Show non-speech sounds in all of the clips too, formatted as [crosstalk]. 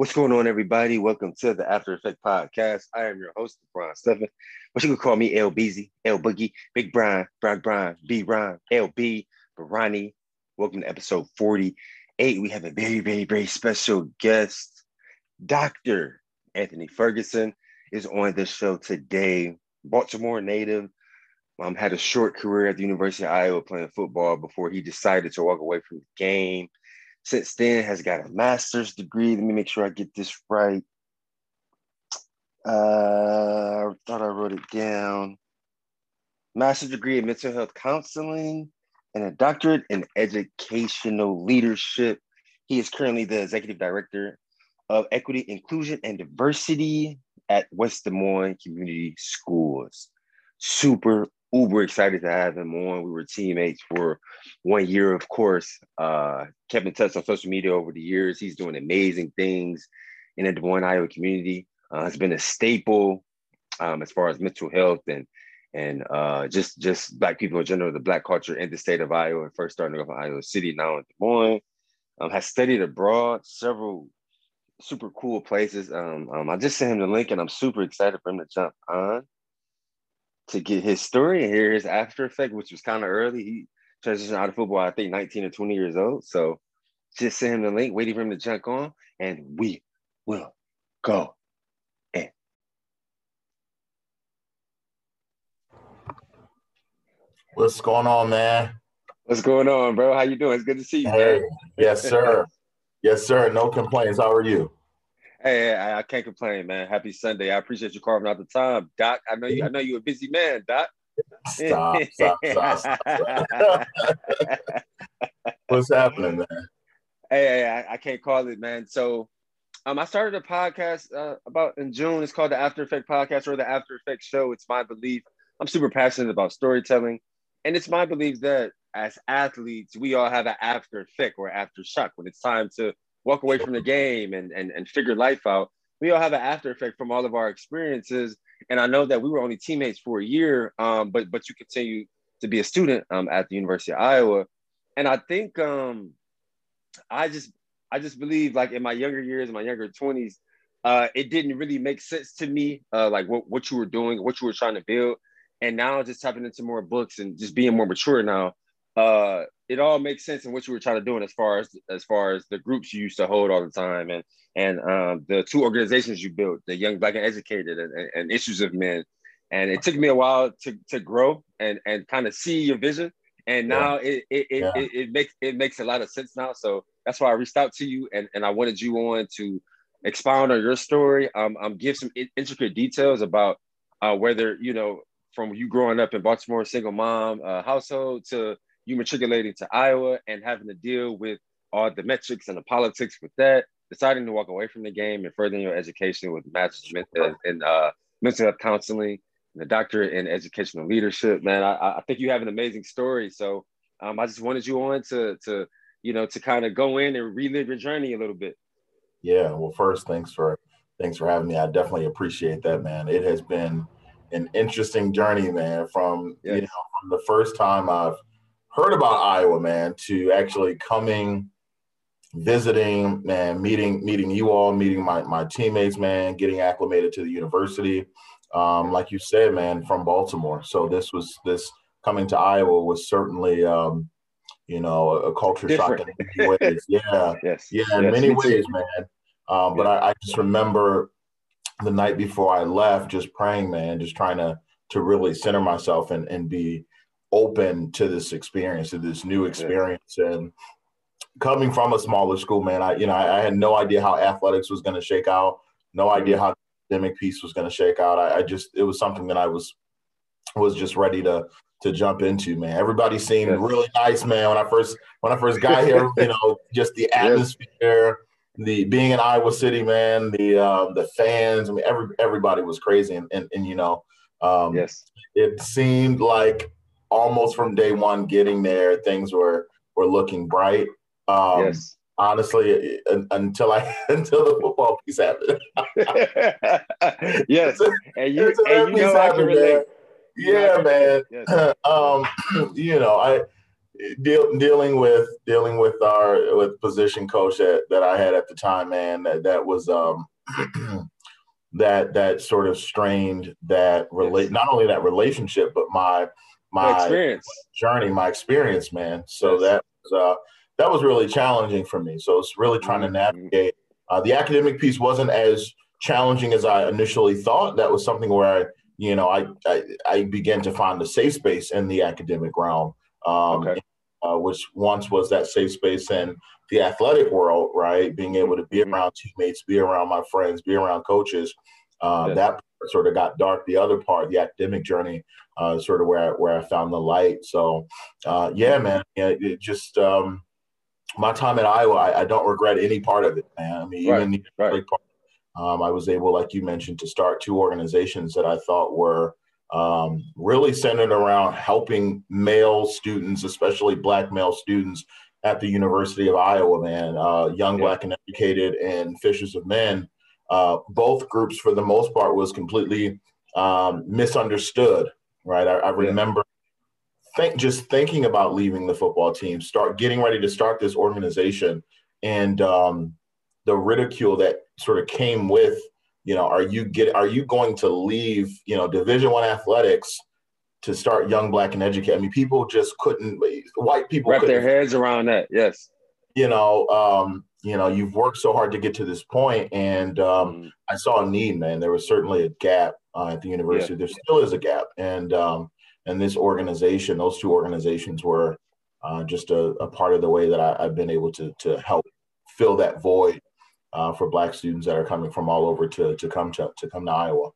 What's going on, everybody? Welcome to the After Effect Podcast. I am your host, Brian Stephen, but you can call me L Beezy, L Boogie, Big Brian, Brian Brian, B Ron, LB, Barani. Welcome to episode 48. We have a very, very, very special guest. Dr. Anthony Ferguson is on the show today. Baltimore native, um, had a short career at the University of Iowa playing football before he decided to walk away from the game since then has got a master's degree. Let me make sure I get this right. Uh, I thought I wrote it down. Master's degree in mental health counseling and a doctorate in educational leadership. He is currently the executive director of equity, inclusion, and diversity at West Des Moines Community Schools. Super uber excited to have him on. We were teammates for one year, of course. Uh, kept in touch on social media over the years. He's doing amazing things in the Des Moines, Iowa community. Uh, has been a staple um, as far as mental health and and uh, just just black people in general, the black culture in the state of Iowa. First starting off in Iowa City, now in Des Moines. Um, has studied abroad, several super cool places. Um, um, I just sent him the link, and I'm super excited for him to jump on to get his story and hear his after effect, which was kind of early. He transitioned out of football, I think 19 or 20 years old. So just send him the link, waiting for him to jump on, and we will go in. What's going on, man? What's going on, bro? How you doing? It's good to see you, hey, man. Yes, sir. yes, sir. No complaints. How are you? Hey, I, I, can't complain, man. Happy Sunday. I appreciate you carving out the time, Doc. I know you. I know you're a busy man, Doc. Stop, stop, stop, stop. What's happening, man? Hey, hey I, I, can't call it, man. So, um, I started a podcast uh, about in June. It's called the After Effect Podcast or the After Effect Show. It's my belief. I'm super passionate about storytelling, and it's my belief that as athletes, we all have an after effect or after shock when it's time to walk away from the game and, and, and figure life out, we all have an after effect from all of our experiences. And I know that we were only teammates for a year, um, but but you continue to be a student um, at the University of Iowa. And I think um, I just I just believe like in my younger years, in my younger 20s, uh, it didn't really make sense to me, uh, like what, what you were doing, what you were trying to build. And now just tapping into more books and just being more mature now, uh, it all makes sense in what you were trying to do, and as far as as far as the groups you used to hold all the time, and and um, the two organizations you built, the Young Black and Educated and, and, and Fishers of Men, and it took me a while to to grow and and kind of see your vision, and now yeah. it it, it, yeah. it, it makes it makes a lot of sense now. So that's why I reached out to you, and and I wanted you on to expound on your story, um, um give some intricate details about uh, whether you know from you growing up in Baltimore, single mom uh, household to you matriculating to Iowa and having to deal with all the metrics and the politics with that, deciding to walk away from the game and furthering your education with master's and uh, mental health counseling and a doctorate in educational leadership. Man, I, I think you have an amazing story. So um, I just wanted you on to to you know to kind of go in and relive your journey a little bit. Yeah. Well, first, thanks for thanks for having me. I definitely appreciate that, man. It has been an interesting journey, man. From yes. you know from the first time I've heard about Iowa, man, to actually coming, visiting, man, meeting meeting you all, meeting my my teammates, man, getting acclimated to the university. Um, like you said, man, from Baltimore. So this was this coming to Iowa was certainly um, you know, a, culture Different. shock in many ways. [laughs] Yeah. yes. Yeah, in yes, many ways, man. Um, but I, I just remember the night before I left, just praying, man, just trying to to really center myself and, and be open to this experience, to this new experience. And coming from a smaller school, man, I you know I, I had no idea how athletics was going to shake out, no idea how the academic piece was going to shake out. I, I, just it was something that I was was just ready to to jump into, man. Everybody seemed yes. really nice, man. When I first when I first got here, [laughs] you know, just the atmosphere. Yes. The being in Iowa City, man, the um, the fans. I mean, every everybody was crazy, and and, and you know, um, yes, it seemed like almost from day one getting there, things were were looking bright. Um, yes. Honestly, until I [laughs] until the football piece happened. [laughs] yes, and you, and you know I can relate. Yeah, man. Yes. [clears throat] um, [clears throat] you know, I deal, dealing with dealing with our with position coach that, that I had at the time, man, that that was um [clears throat] that that sort of strained that relate not only that relationship but my my experience journey, my experience, man. So yes. that was uh, that was really challenging for me. So it's really trying mm-hmm. to navigate. Uh, the academic piece wasn't as challenging as I initially thought. That was something where I, you know, I I, I began to find the safe space in the academic realm, um, okay. uh, which once was that safe space in the athletic world, right? Being able to be mm-hmm. around teammates, be around my friends, be around coaches. Uh, yes. That sort of got dark. The other part, the academic journey, uh, sort of where where I found the light. So, uh, yeah, man, yeah, it just um, my time at Iowa, I, I, don't regret any part of it, man. I mean, right, even the right. part, um, I was able, like you mentioned, to start two organizations that I thought were um, really centered around helping male students, especially Black male students, at the University of Iowa. Man, uh, Young yeah. Black and Educated and Fishers of Men. Uh, both groups, for the most part, was completely um, misunderstood right? I, I remember yeah. think just thinking about leaving the football team, start getting ready to start this organization, and um, the ridicule that sort of came with, you know, are you get are you going to leave, you know, Division One athletics? to start young black and educate. I mean, people just couldn't. White people wrap their heads around that. Yes. You know, um, you know, you've worked so hard to get to this point, and um, mm. I saw a need, man. There was certainly a gap uh, at the university. Yeah. There still is a gap, and um, and this organization, those two organizations, were uh, just a, a, part of the way that I, have been able to to help fill that void uh, for Black students that are coming from all over to to come to to come to Iowa.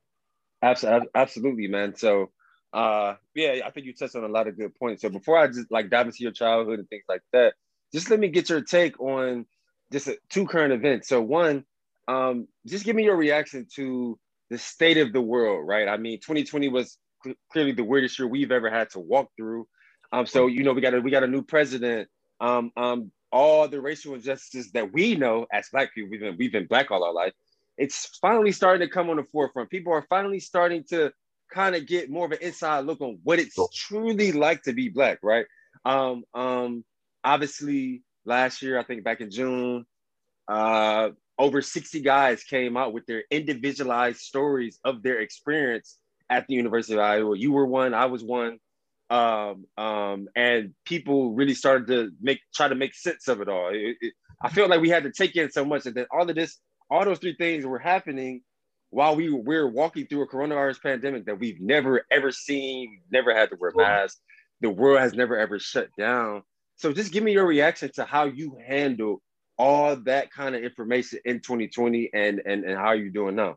Absolutely, absolutely, man. So. Uh, yeah, I think you touched on a lot of good points. So before I just like dive into your childhood and things like that, just let me get your take on just a, two current events. So one, um, just give me your reaction to the state of the world, right? I mean, 2020 was cl- clearly the weirdest year we've ever had to walk through. Um, so you know, we got a we got a new president. Um, um, all the racial injustices that we know as Black people, we've been we've been Black all our life. It's finally starting to come on the forefront. People are finally starting to kind of get more of an inside look on what it's truly like to be Black, right? Um, um, obviously, last year, I think back in June, uh, over 60 guys came out with their individualized stories of their experience at the University of Iowa. You were one, I was one. Um, um, and people really started to make try to make sense of it all. It, it, I felt like we had to take in so much, and then all of this, all those three things were happening while we were walking through a coronavirus pandemic that we've never ever seen, never had to wear masks. The world has never ever shut down. So just give me your reaction to how you handle all that kind of information in 2020 and and, and how you're doing now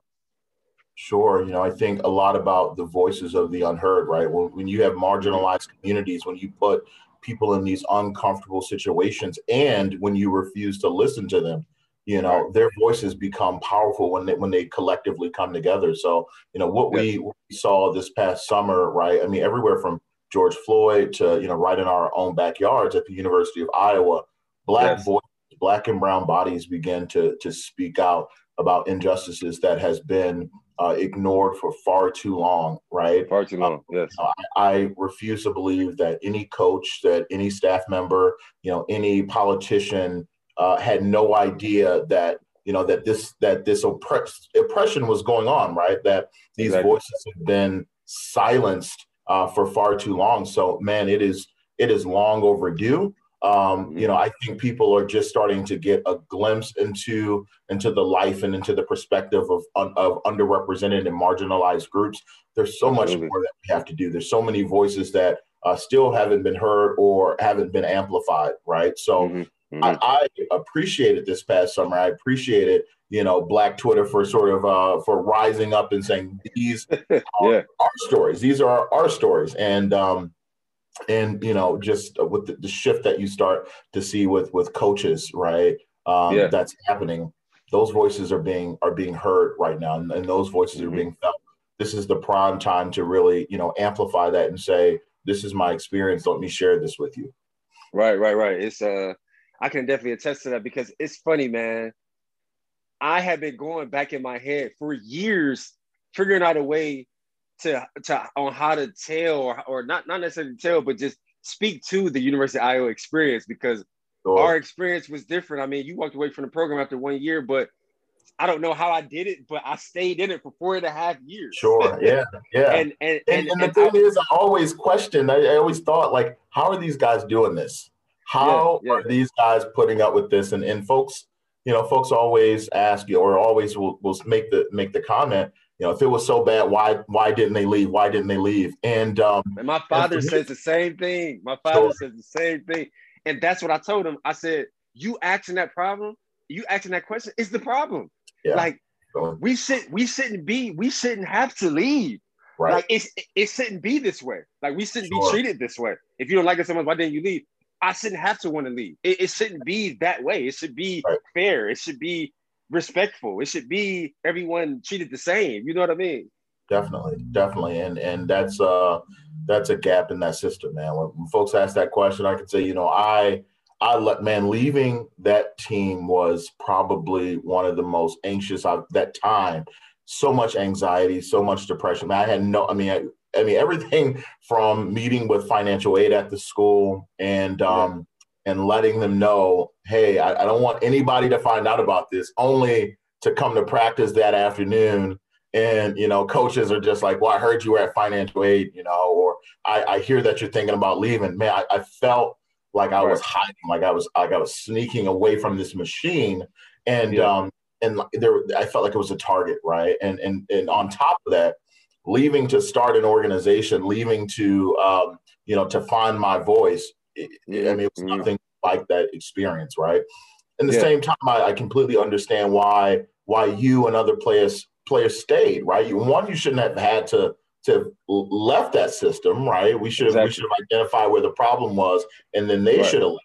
Sure. You know, I think a lot about the voices of the unheard, right? When, when you have marginalized communities, when you put people in these uncomfortable situations, and when you refuse to listen to them, you know, their voices become powerful when they when they collectively come together. So, you know, what we, what we saw this past summer, right? I mean, everywhere from George Floyd to you know, right in our own backyards at the University of Iowa, black yes. voices black and brown bodies begin to to speak out about injustices that has been uh, ignored for far too long, right? Far too long. Um, yes. I, I, refuse to believe that any coach, that any staff member, you know, any politician uh, had no idea that you know that this that this oppress, oppression was going on, right? That these exactly. voices have been silenced uh, for far too long. So, man, it is it is long overdue. Um, you know, I think people are just starting to get a glimpse into into the life and into the perspective of of underrepresented and marginalized groups. There's so much more that we have to do. There's so many voices that uh, still haven't been heard or haven't been amplified. Right. So mm-hmm. Mm-hmm. I, I appreciated this past summer. I appreciated you know Black Twitter for sort of uh, for rising up and saying these [laughs] yeah. are our stories. These are our, stories and. Um, and you know just with the, the, shift that you start to see with with coaches right um, yeah. that's happening those voices are being are being heard right now and, and those voices mm-hmm. are being felt this is the prime time to really you know amplify that and say this is my experience let me share this with you right right right it's uh i can definitely attest to that because it's funny man i have been going back in my head for years figuring out a way to to on how to tell or, or not not necessarily tell, but just speak to the University of Iowa experience because sure. our experience was different. I mean, you walked away from the program after one year, but I don't know how I did it, but I stayed in it for four and a half years. Sure. [laughs] Yeah. Yeah. and, and, and, and, the thing I, is, I always questioned, I, I, always thought, like, how are these guys doing this? How yeah, yeah. are these guys putting up with this? And, and folks, you know, folks always ask you or always will, will make the make the comment, you know, if it was so bad, why why didn't they leave? Why didn't they leave? And um and my father and says the same thing. My father sure. says the same thing. And that's what I told him. I said, you asking that problem, you asking that question is the problem. Yeah. Like we should we shouldn't be we shouldn't have to leave. Right. Like it's it shouldn't be this way. Like we shouldn't sure. be treated this way. If you don't like it so much, why didn't you leave? I shouldn't have to want to leave. It, it, shouldn't be that way. It should be right. fair. It should be respectful. It should be everyone treated the same. You know what I mean? Definitely, definitely, and and that's uh that's a gap in that system, man. When folks ask that question, I can say, you know, I I let man leaving that team was probably one of the most anxious of that time. So much anxiety, so much depression. Man, I had no, I mean, I, mean everything from meeting with financial aid at the school and um, yeah. and letting them know, hey, I, I don't want anybody to find out about this. Only to come to practice that afternoon and you know coaches are just like well i heard you were at financial aid you know or i, I hear that you're thinking about leaving man i, I felt like I was hiding, like I was like I was sneaking away from this machine, and yeah. um and there I felt like it was a target, right? And and and on top of that, leaving to start an organization, leaving to um you know to find my voice. It, I mean, it was nothing like that experience, right? In the yeah. same time, I, I completely understand why why you and other players players stayed, right? You one, you shouldn't have had to to left that system, right? We should have exactly. we should have identified where the problem was, and then they right. should have left.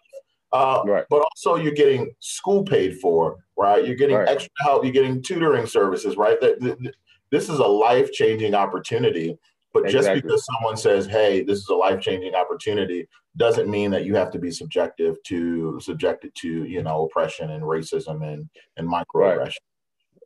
Uh, right. But also, you're getting school paid for, right? You're getting right. extra help. You're getting tutoring services, right? That, that this is a life changing opportunity. But exactly. just because someone says, "Hey, this is a life changing opportunity," doesn't mean that you have to be subjective to subjected to you know oppression and racism and and microaggression.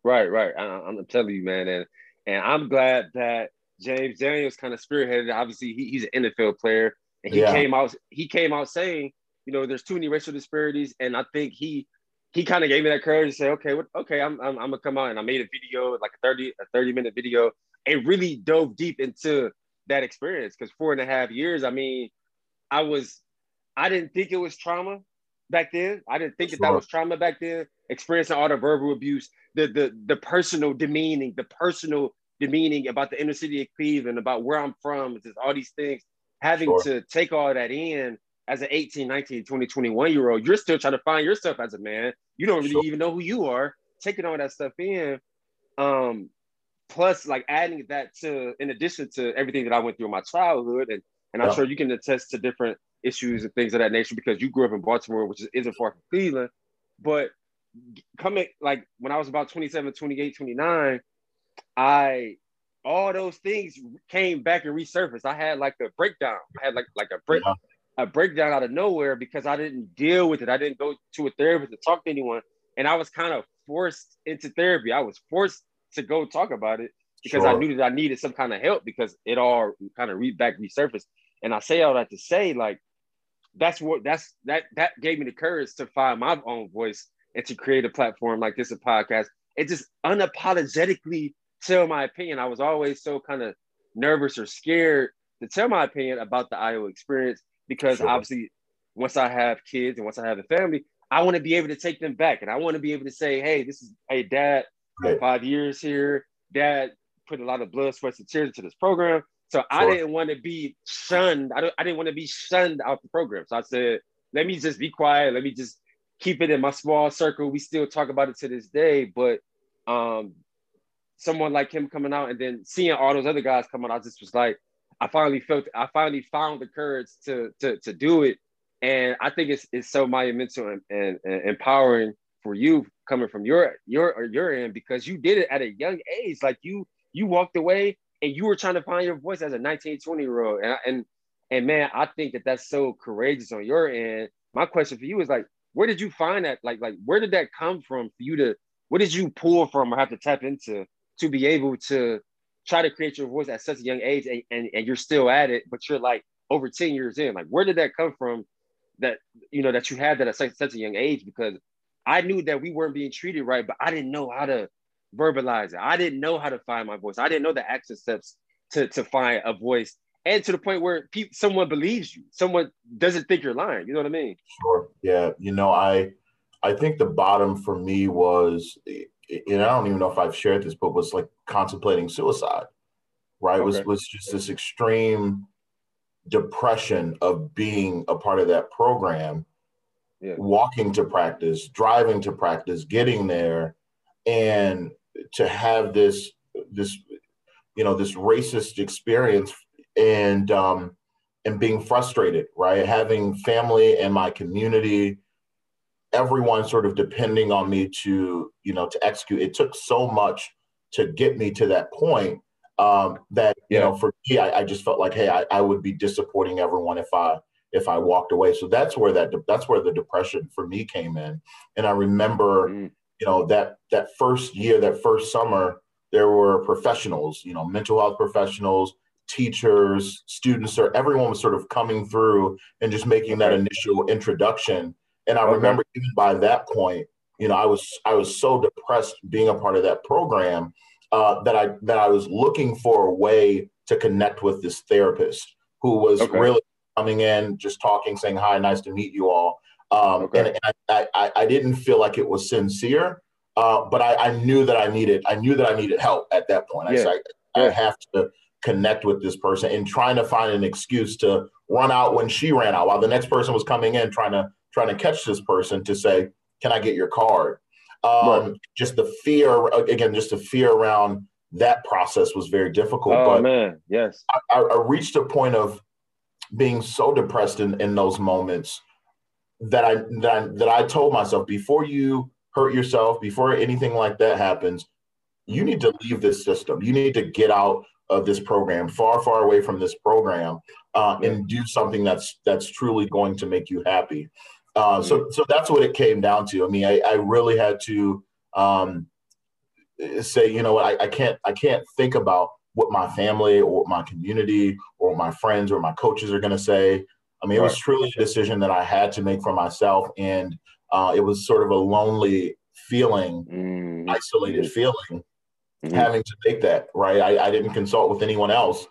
Right, right. right. I, I'm telling you, man, and and I'm glad that James Daniels kind of spearheaded. Obviously, he, he's an NFL player, and he yeah. came out. He came out saying, you know, there's too many racial disparities, and I think he he kind of gave me that courage to say, okay, what, okay, I'm, I'm, I'm gonna come out, and I made a video, like a 30 a 30 minute video, and really dove deep into that experience because four and a half years. I mean, I was, I didn't think it was trauma back then. I didn't think sure. that that was trauma back then. Experiencing all the verbal abuse, the the the personal demeaning, the personal demeaning about the inner city of Cleveland, about where I'm from, just all these things, having sure. to take all that in as an 18, 19, 20, 21 year old, you're still trying to find yourself as a man. You don't really sure. even know who you are, taking all that stuff in. Um, plus like adding that to in addition to everything that I went through in my childhood and and I'm sure you can attest to different issues and things of that nature because you grew up in Baltimore, which is, isn't far from Cleveland. But coming like when I was about 27, 28, 29, I all those things came back and resurfaced. I had like a breakdown. I had like like a break a breakdown out of nowhere because I didn't deal with it. I didn't go to a therapist to talk to anyone, and I was kind of forced into therapy. I was forced to go talk about it because sure. I knew that I needed some kind of help because it all kind of re back resurfaced. And I say all that to say like that's what that's that that gave me the courage to find my own voice and to create a platform like this, a podcast. It just unapologetically tell my opinion. I was always so kind of nervous or scared to tell my opinion about the Iowa experience because sure. obviously once I have kids and once I have a family, I want to be able to take them back and I want to be able to say, hey, this is hey dad, right. five years here. Dad put a lot of blood, sweat, and tears into this program. So sure. I didn't want to be shunned. I, don't, I didn't want to be shunned out the program. So I said, let me just be quiet. Let me just keep it in my small circle. We still talk about it to this day, but um, someone like him coming out and then seeing all those other guys coming out, I just was like, I finally felt, I finally found the courage to to to do it, and I think it's it's so monumental and, and, and empowering for you coming from your your your end because you did it at a young age, like you you walked away and you were trying to find your voice as a 19, 20 year old, and and and man, I think that that's so courageous on your end. My question for you is like, where did you find that? Like, like where did that come from for you to? What did you pull from or have to tap into to be able to try to create your voice at such a young age and, and, and you're still at it, but you're like over 10 years in. Like, where did that come from that, you know, that you had that at such, such a young age? Because I knew that we weren't being treated right, but I didn't know how to verbalize it. I didn't know how to find my voice. I didn't know the action steps to, to find a voice and to the point where someone believes you, someone doesn't think you're lying. You know what I mean? Sure. Yeah. You know, I, I think the bottom for me was, and I don't even know if I've shared this, but was like contemplating suicide, right? Okay. Was, was just this extreme depression of being a part of that program, yeah. walking to practice, driving to practice, getting there, and to have this, this, you know, this racist experience and um, and being frustrated, right? Having family and my community, everyone sort of depending on me to you know to execute. It took so much to get me to that point um, that you yeah. know for me, I, I, just felt like, hey, I, I would be disappointing everyone if I if I walked away. So that's where that that's where the depression for me came in. And I remember, mm. you know, that that first year, that first summer, there were professionals, you know, mental health professionals, teachers, students, or everyone was sort of coming through and just making that initial introduction. And I okay. remember even by that point, you know, I was I was so depressed being a part of that program uh, that I that I was looking for a way to connect with this therapist who was okay. really coming in, just talking, saying hi, nice to meet you all. Um, okay. And, and I, I, I, didn't feel like it was sincere, uh, but I, I, knew that I needed I knew that I needed help at that point. Yeah. I, said, I, yeah. I have to connect with this person and trying to find an excuse to run out when she ran out while the next person was coming in trying to trying to catch this person to say can i get your card? Um, right. just the fear again just the fear around that process was very difficult oh but man. Yes. I, I reached a point of being so depressed in, in those moments that I, that I that i told myself before you hurt yourself before anything like that happens you need to leave this system. You need to get out of this program, far, far away from this program, uh, and do something that's that's truly going to make you happy. Uh, so, so that's what it came down to. I mean, I, I really had to um, say, you know what, I, I can't, I can't think about what my family or my community or my friends or my coaches are going to say. I mean, it was truly a decision that I had to make for myself, and uh, it was sort of a lonely feeling, mm. isolated feeling mm-hmm. having to make that right. I, I didn't consult with anyone else.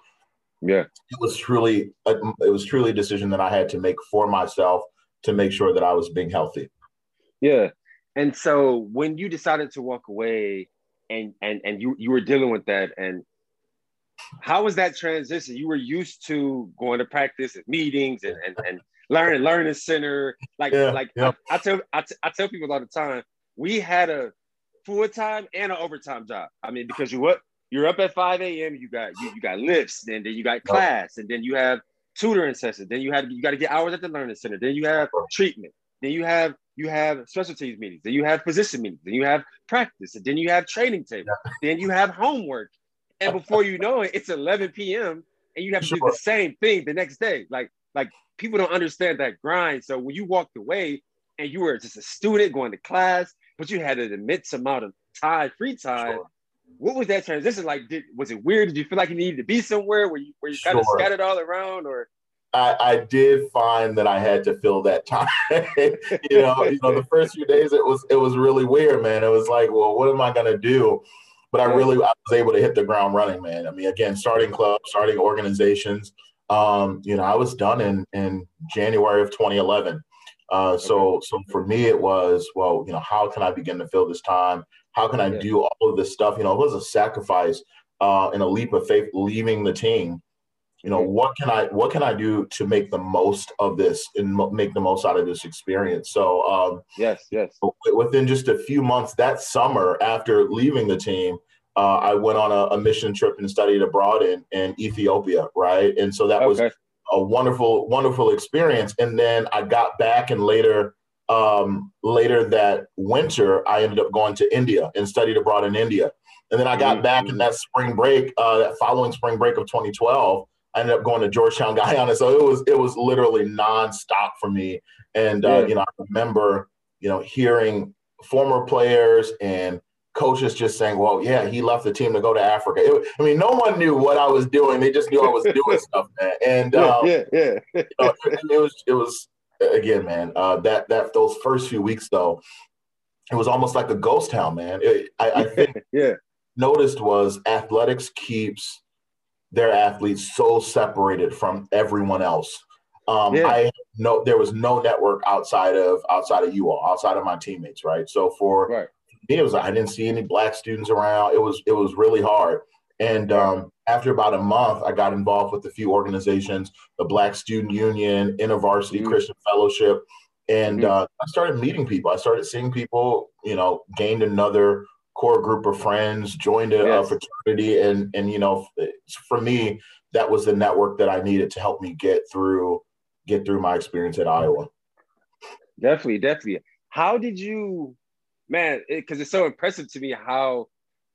Yeah, it was truly a, it was truly a decision that I had to make for myself to make sure that I was being healthy. Yeah, and so when you decided to walk away, and and and you you were dealing with that, and how was that transition? You were used to going to practice and meetings and and, and learning learning center. Like yeah, like yeah. I, I, tell I, t- I tell people all the time, we had a full time and an overtime job. I mean, because you what you're up at 5 a.m. You got you, you got lifts, and then you got class, and then you have tutoring sessions. Then you have you got to get hours at the learning center. Then you have treatment. Then you have you have specialties meetings. Then you have position meetings. Then you have practice. And then you have training table. Then you have homework. And before you know it, it's 11 p.m. and you have to sure. do the same thing the next day. Like like people don't understand that grind. So when you walked away and you were just a student going to class but you had an immense amount of time, free time. Sure. What was that transition like? Did was it weird? Did you feel like you needed to be somewhere where you where you sure. kind of scattered all around, or? I, I did find that I had to fill that time. [laughs] you know, you know, the first few days it was it was really weird, man. It was like, well, what am I gonna do? But I really I was able to hit the ground running, man. I mean, again, starting clubs, starting organizations. Um, you know, I was done in in January of 2011. Uh, so, so for me, it was well, you know, how can I begin to fill this time? How can I yeah. do all of this stuff? You know, it was a sacrifice uh, and a leap of faith leaving the team. You know, what can I what can I do to make the most of this and make the most out of this experience? So, um, yes, yes. Within just a few months that summer, after leaving the team, uh, I went on a, a, mission trip and studied abroad in, in Ethiopia, right? And so that okay. was a wonderful, wonderful experience. And then I got back, and later, um, later that winter, I ended up going to India and studied abroad in India. And then I got mm-hmm. back in that spring break, uh, that following spring break of 2012. I ended up going to Georgetown, Guyana. So it was it was literally nonstop for me. And uh, you know, I remember you know hearing former players and coaches just saying, "Well, yeah, he left the team to go to Africa." It, I mean, no one knew what I was doing. They just knew I was [laughs] doing stuff, man. And um, yeah, yeah, [laughs] you know, it, it, was it was again, man. Uh, that that those first few weeks though, it was almost like a ghost town, man. It, I, I think [laughs] yeah. noticed was athletics keeps their athletes so separated from everyone else. Um, yeah. I know there was no network outside of outside of you all, outside of my teammates, right? So for right it was I didn't see any black students around. It was it was really hard. And um, after about a month, I got involved with a few organizations, the Black Student Union, InterVarsity mm-hmm. Christian Fellowship, and mm-hmm. uh, I started meeting people. I started seeing people. You know, gained another core group of friends, joined a, yes. a fraternity, and and you know, for me, that was the network that I needed to help me get through get through my experience at Iowa. Definitely, definitely. How did you man, because it, it's so impressive to me how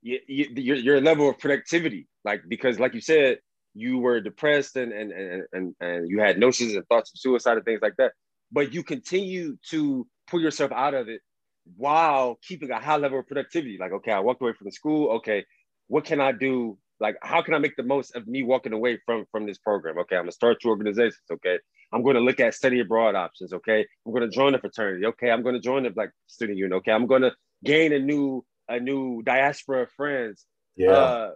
you, you, your your level of productivity, like because like you said, you were depressed and and and and, and you had notions and thoughts of suicide and things like that, but you continue to pull yourself out of it while keeping a high level of productivity. Like, okay, I walked away from the school. Okay, what can I do? Like, how can I make the most of me walking away from from this program? Okay, I'm gonna start two organizations. Okay, I'm going to look at study abroad options. Okay, I'm going to join a fraternity. Okay, I'm going to join the Black Student Union. Okay, I'm going to gain a new a new diaspora of friends. Yeah. Uh,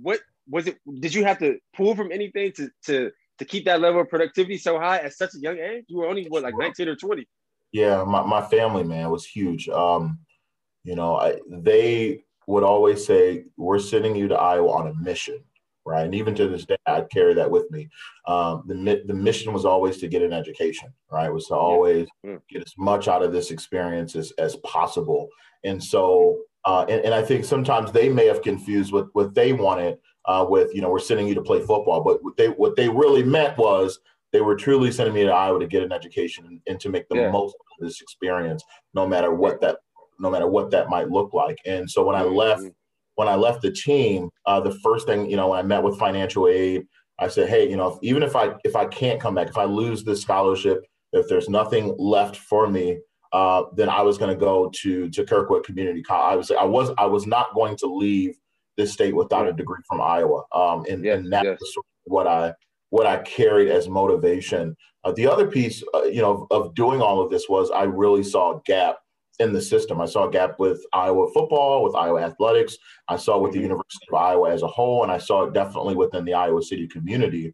what was it? Did you have to pull from anything to to to keep that level of productivity so high at such a young age? You were only what like 19 or 20. Yeah, my, my family man was huge. Um, you know, I, they would always say, "We're sending you to Iowa on a mission." Right? And even to this day, I carry that with me. Um, the the mission was always to get an education, right? It was to always yeah. Mm. get as much out of this experience as, as possible. And so, uh, and, and I think sometimes they may have confused what what they wanted uh, with, you know, we're sending you to play football, but what they what they really meant was they were truly sending me to Iowa to get an education and, and to make the yeah. most of this experience, no matter what that no matter what that might look like. And so when I left when I left the team, uh, the first thing, you know, when I met with financial aid, I said, hey, you know, if, even if I if I can't come back, if I lose this scholarship, if there's nothing left for me, uh, then I was going to go to to Kirkwood Community College. I was I was I was not going to leave this state without a degree from Iowa, um, and, yes, and that yes. was sort of what I what I carried as motivation. Uh, the other piece, uh, you know, of doing all of this was I really saw a gap in the system. I saw a gap with Iowa football, with Iowa athletics. I saw with the mm-hmm. University of Iowa as a whole, and I saw it definitely within the Iowa City community.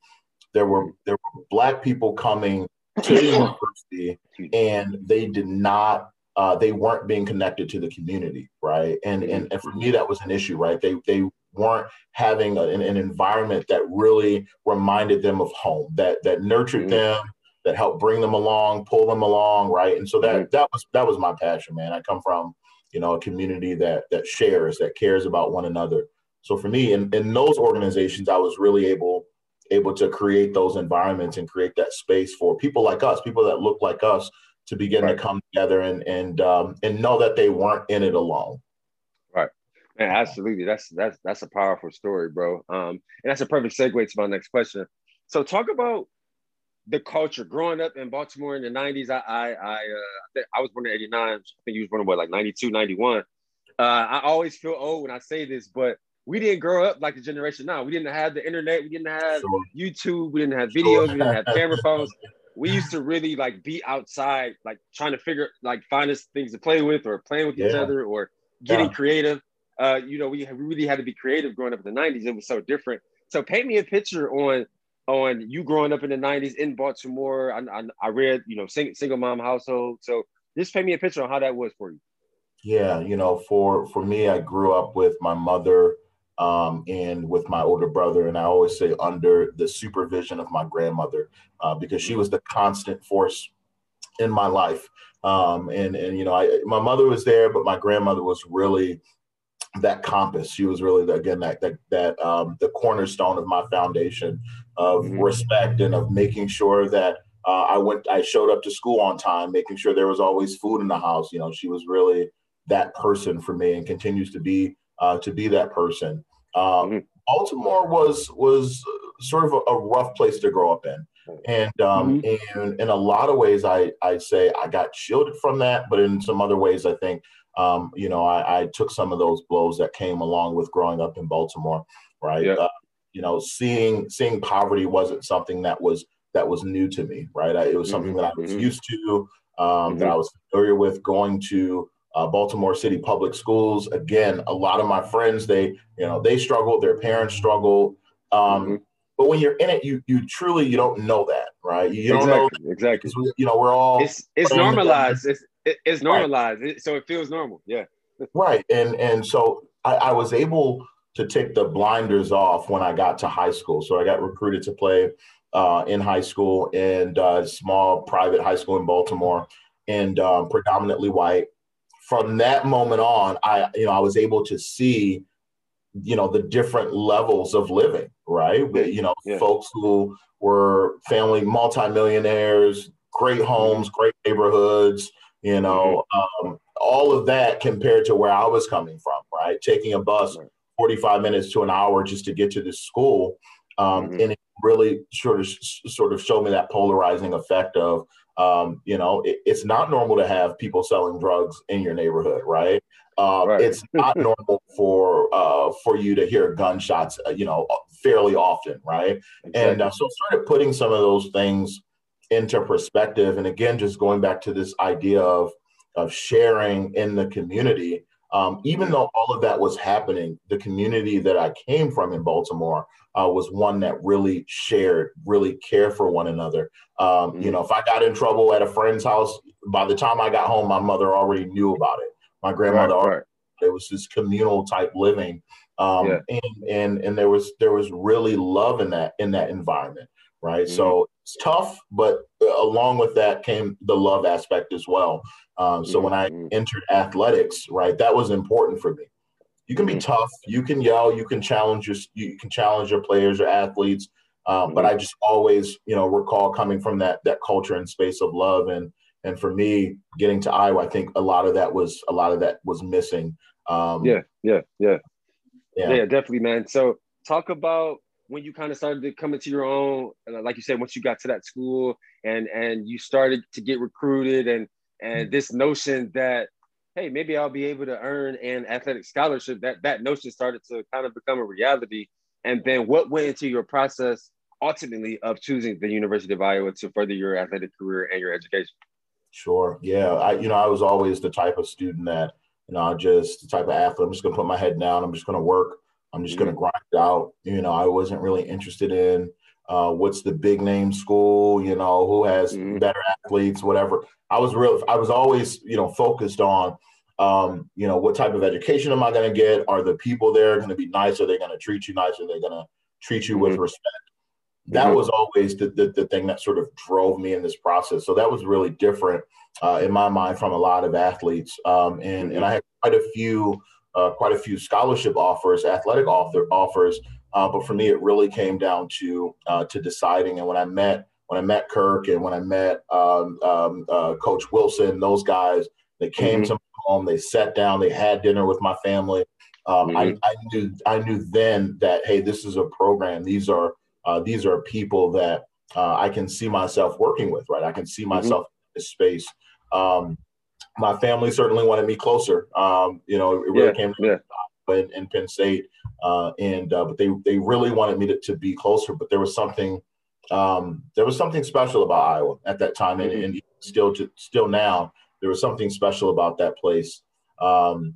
There were there were black people coming to the [laughs] university, and they did not. Uh, they weren't being connected to the community, right? And, and and for me, that was an issue, right? They they weren't having an, an environment that really reminded them of home, that that nurtured mm-hmm. them, that help bring them along, pull them along, right? And so that that was that was my passion, man. I come from you know a community that that shares, that cares about one another. So for me, in, in those organizations, I was really able able to create those environments and create that space for people like us, people that look like us, to begin right. to come together and and um, and know that they weren't in it alone. Right. Man, absolutely. That's that's that's a powerful story, bro. Um, and that's a perfect segue to my next question. So talk about the culture growing up in Baltimore in the 90s. I I I, uh, I was born in 89. I think you was born in what like 92, 91. Uh, I always feel old when I say this, but we didn't grow up like the generation now. We didn't have the internet. We didn't have sure. YouTube. We didn't have videos. Sure. We didn't have [laughs] camera phones. We used to really like be outside, like trying to figure, like find us things to play with, or playing with yeah. each other, or getting yeah. creative. Uh, you know, we really had to be creative growing up in the '90s. It was so different. So paint me a picture on on you growing up in the 90s in Baltimore. I, I, I read, you know, sing, single mom household. So just paint me a picture on how that was for you. Yeah, you know, for for me, I grew up with my mother um, and with my older brother, and I always say under the supervision of my grandmother uh, because she was the constant force in my life. Um, and and you know, I, my mother was there, but my grandmother was really that compass. She was really the, again that that that um, the cornerstone of my foundation of mm-hmm. respect and of making sure that uh, I went I showed up to school on time, making sure there was always food in the house. You know, she was really that person for me and continues to be uh, to be that person. Um, mm-hmm. Baltimore was was sort of a, a, rough place to grow up in. And um, mm-hmm. and in a lot of ways, I I say I got shielded from that, but in some other ways, I think um, you know I, I took some of those blows that came along with growing up in Baltimore, right? Uh, you know, seeing seeing poverty wasn't something that was that was new to me, right? I, it was something mm-hmm. that I was mm-hmm. used to, um, mm-hmm. that I was familiar with. Going to uh, Baltimore City public schools, again, a lot of my friends they you know they struggled, their parents struggled. Um, mm-hmm. but when you're in it, you you truly you don't know that, right? You don't exactly, know exactly. We, you know, we're all it's it's normalized. It's it's normalized, right. so it feels normal. Yeah. right, and and so I, I was able to take the blinders off when I got to high school. So I got recruited to play uh, in high school and uh, small private high school in Baltimore, and um, predominantly white. From that moment on, I you know I was able to see you know the different levels of living right you know yeah. folks who were family multimillionaires great homes mm-hmm. great neighborhoods you know mm-hmm. um, all of that compared to where i was coming from right taking a bus. 45 minutes to an hour just to get to the school um, mm-hmm. and it really sort of sort of showed me that polarizing effect of um, you know it, it's not normal to have people selling drugs in your neighborhood right, uh, right. it's not [laughs] normal for uh, for you to hear gunshots uh, you know fairly often right exactly. and uh, so started putting some of those things into perspective and again just going back to this idea of of sharing in the community um, even though all of that was happening, the community that I came from in Baltimore uh, was one that really shared, really cared for one another. Um, mm-hmm. You know, if I got in trouble at a friend's house, by the time I got home, my mother already knew about it. My grandmother, right, right. it was this communal type living, um, yeah. and and and there was there was really love in that in that environment, right? Mm-hmm. So tough, but uh, along with that came the love aspect as well. Um, so mm-hmm. when I mm-hmm. entered athletics, right, that was important for me. You can be mm-hmm. tough, you can yell, you can challenge your, you can challenge your players or athletes. Um, but mm-hmm. I just always, you know, recall coming from that that culture and space of love, and and for me, getting to Iowa, I think a lot of that was a lot of that was missing. Um, yeah, yeah, yeah, yeah, yeah, definitely, man. So talk about when you kind of started to come into your own, uh, like you said, once you got to that school and and you started to get recruited and and mm-hmm. this notion that hey maybe i'll be able to earn an athletic scholarship that that notion started to kind of become a reality. And then what went into your process ultimately of choosing the university of iowa to further your athletic career and your education? Sure yeah. I you know i was always the type of student that you know just the type of athlete i'm just going to put my head down i'm just going to work i'm just mm-hmm. going to grind out you know i wasn't really interested in uh, what's the big name school, you know, who has mm-hmm. better athletes, whatever. I was real, I was always, you know, focused on, um, you know, what type of education am I going to get? Are the people there going to be nice? Are they going to treat you nice? Are they going to treat you mm-hmm. with respect? That mm-hmm. was always the, the, the, thing that sort of drove me in this process. So that was really different uh, in my mind from a lot of athletes. Um, and, and I had quite a few, uh, quite a few scholarship offers, athletic author offers uh, but for me, it really came down to uh, to deciding. And when I met when I met Kirk and when I met um, um, uh, Coach Wilson, those guys, they came mm-hmm. to my home. They sat down. They had dinner with my family. Um, mm-hmm. I, I, knew I knew then that hey, this is a program. These are uh, these are people that uh, I can see myself working with. Right, I can see mm-hmm. myself mm-hmm. in this space. Um, my family certainly wanted me closer. Um, you know, it really yeah, came yeah. in, in Penn State. Uh, and uh, but they they really wanted me to, to be closer. But there was something um, there was something special about Iowa at that time, and, mm-hmm. and still to still now there was something special about that place. Um,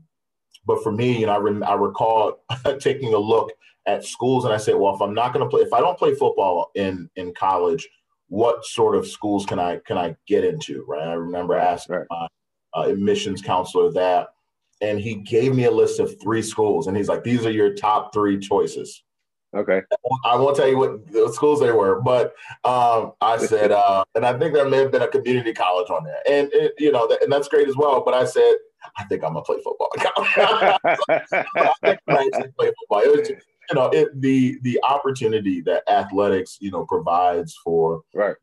but for me, you know, I, re- I recall [laughs] taking a look at schools, and I said, well, if I'm not going to play, if I don't play football in in college, what sort of schools can I can I get into? Right. I remember asking right. my uh, admissions counselor that and he gave me a list of three schools, and he's like, "These are your top three choices." Okay. I won't tell you what schools they were, but um, I [laughs] said, uh, and I think there may have been a community college on there, and it, you know, and that's great as well. But I said, I think I'm gonna play football. [laughs] I think I play football. It was you know, it, the the opportunity that athletics, you know, provides for right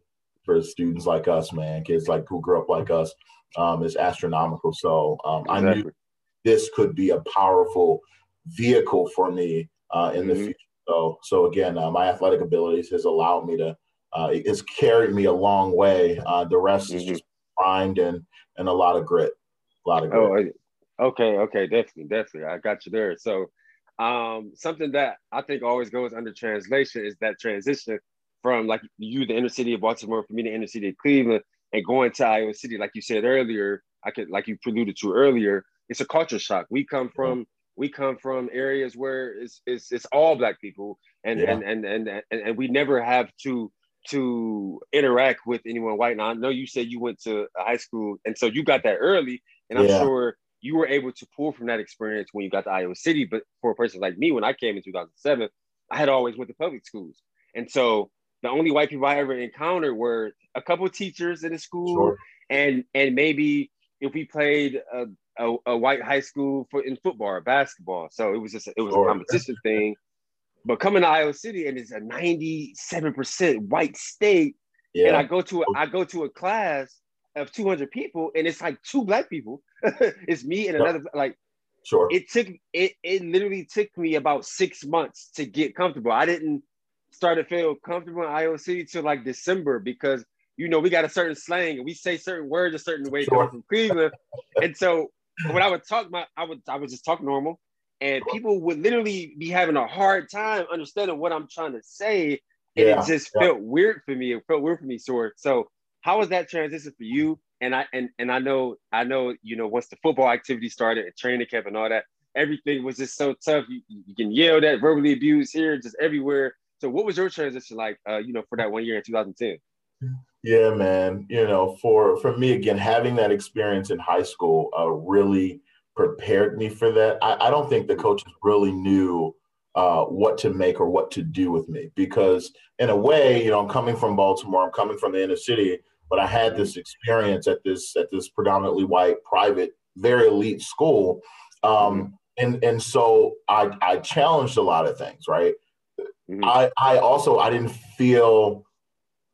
for students like us, man, kids like who grew up like us, um, is astronomical. So um, exactly. I knew this could be a powerful vehicle for me uh, in mm-hmm. the future. So, so again, uh, my athletic abilities has allowed me to uh, it's carried me a long way. Uh, the rest mm-hmm. is just grind and and a lot of grit, a lot of grit. Oh, okay, okay, definitely, definitely. I got you there. So, um, something that I think always goes under translation is that transition from like you, the inner city of Baltimore, for me, the inner city of Cleveland, and going to Iowa City, like you said earlier. I could, like you alluded to earlier, it's a culture shock. We come from we come from areas where it's it's, it's all black people, and, yeah. and, and and and and we never have to to interact with anyone white. Now I know you said you went to high school, and so you got that early, and I'm yeah. sure you were able to pull from that experience when you got to Iowa City. But for a person like me, when I came in 2007, I had always went to public schools, and so the only white people I ever encountered were a couple teachers in the school, sure. and and maybe if we played a, a, a, white high school for in football or basketball. So it was just it was sure. a competition thing. But coming to Iowa City and it's a 97% white state. Yeah. And I go to a, I go to a class of 200 people and it's like two black people. [laughs] it's me and another like sure. It took it it literally took me about 6 months to get comfortable. I didn't start to feel comfortable in Iowa City till like December because you know we got a certain slang and we say certain words a certain way sure. from Cleveland. and so when I would talk my I would I would just talk normal and people would literally be having a hard time understanding what I'm trying to say. And yeah, it just yeah. felt weird for me. It felt weird for me, Sort. So how was that transition for you? And I and and I know I know you know once the football activity started and training camp and all that, everything was just so tough. You, you can yell that verbally abused here, just everywhere. So what was your transition like? Uh, you know, for that one year in 2010. Yeah, man. You know, for for me again, having that experience in high school uh, really prepared me for that. I, I don't think the coaches really knew uh, what to make or what to do with me because, in a way, you know, I'm coming from Baltimore, I'm coming from the inner city, but I had this experience at this at this predominantly white private, very elite school, um, and and so I I challenged a lot of things, right? Mm-hmm. I I also I didn't feel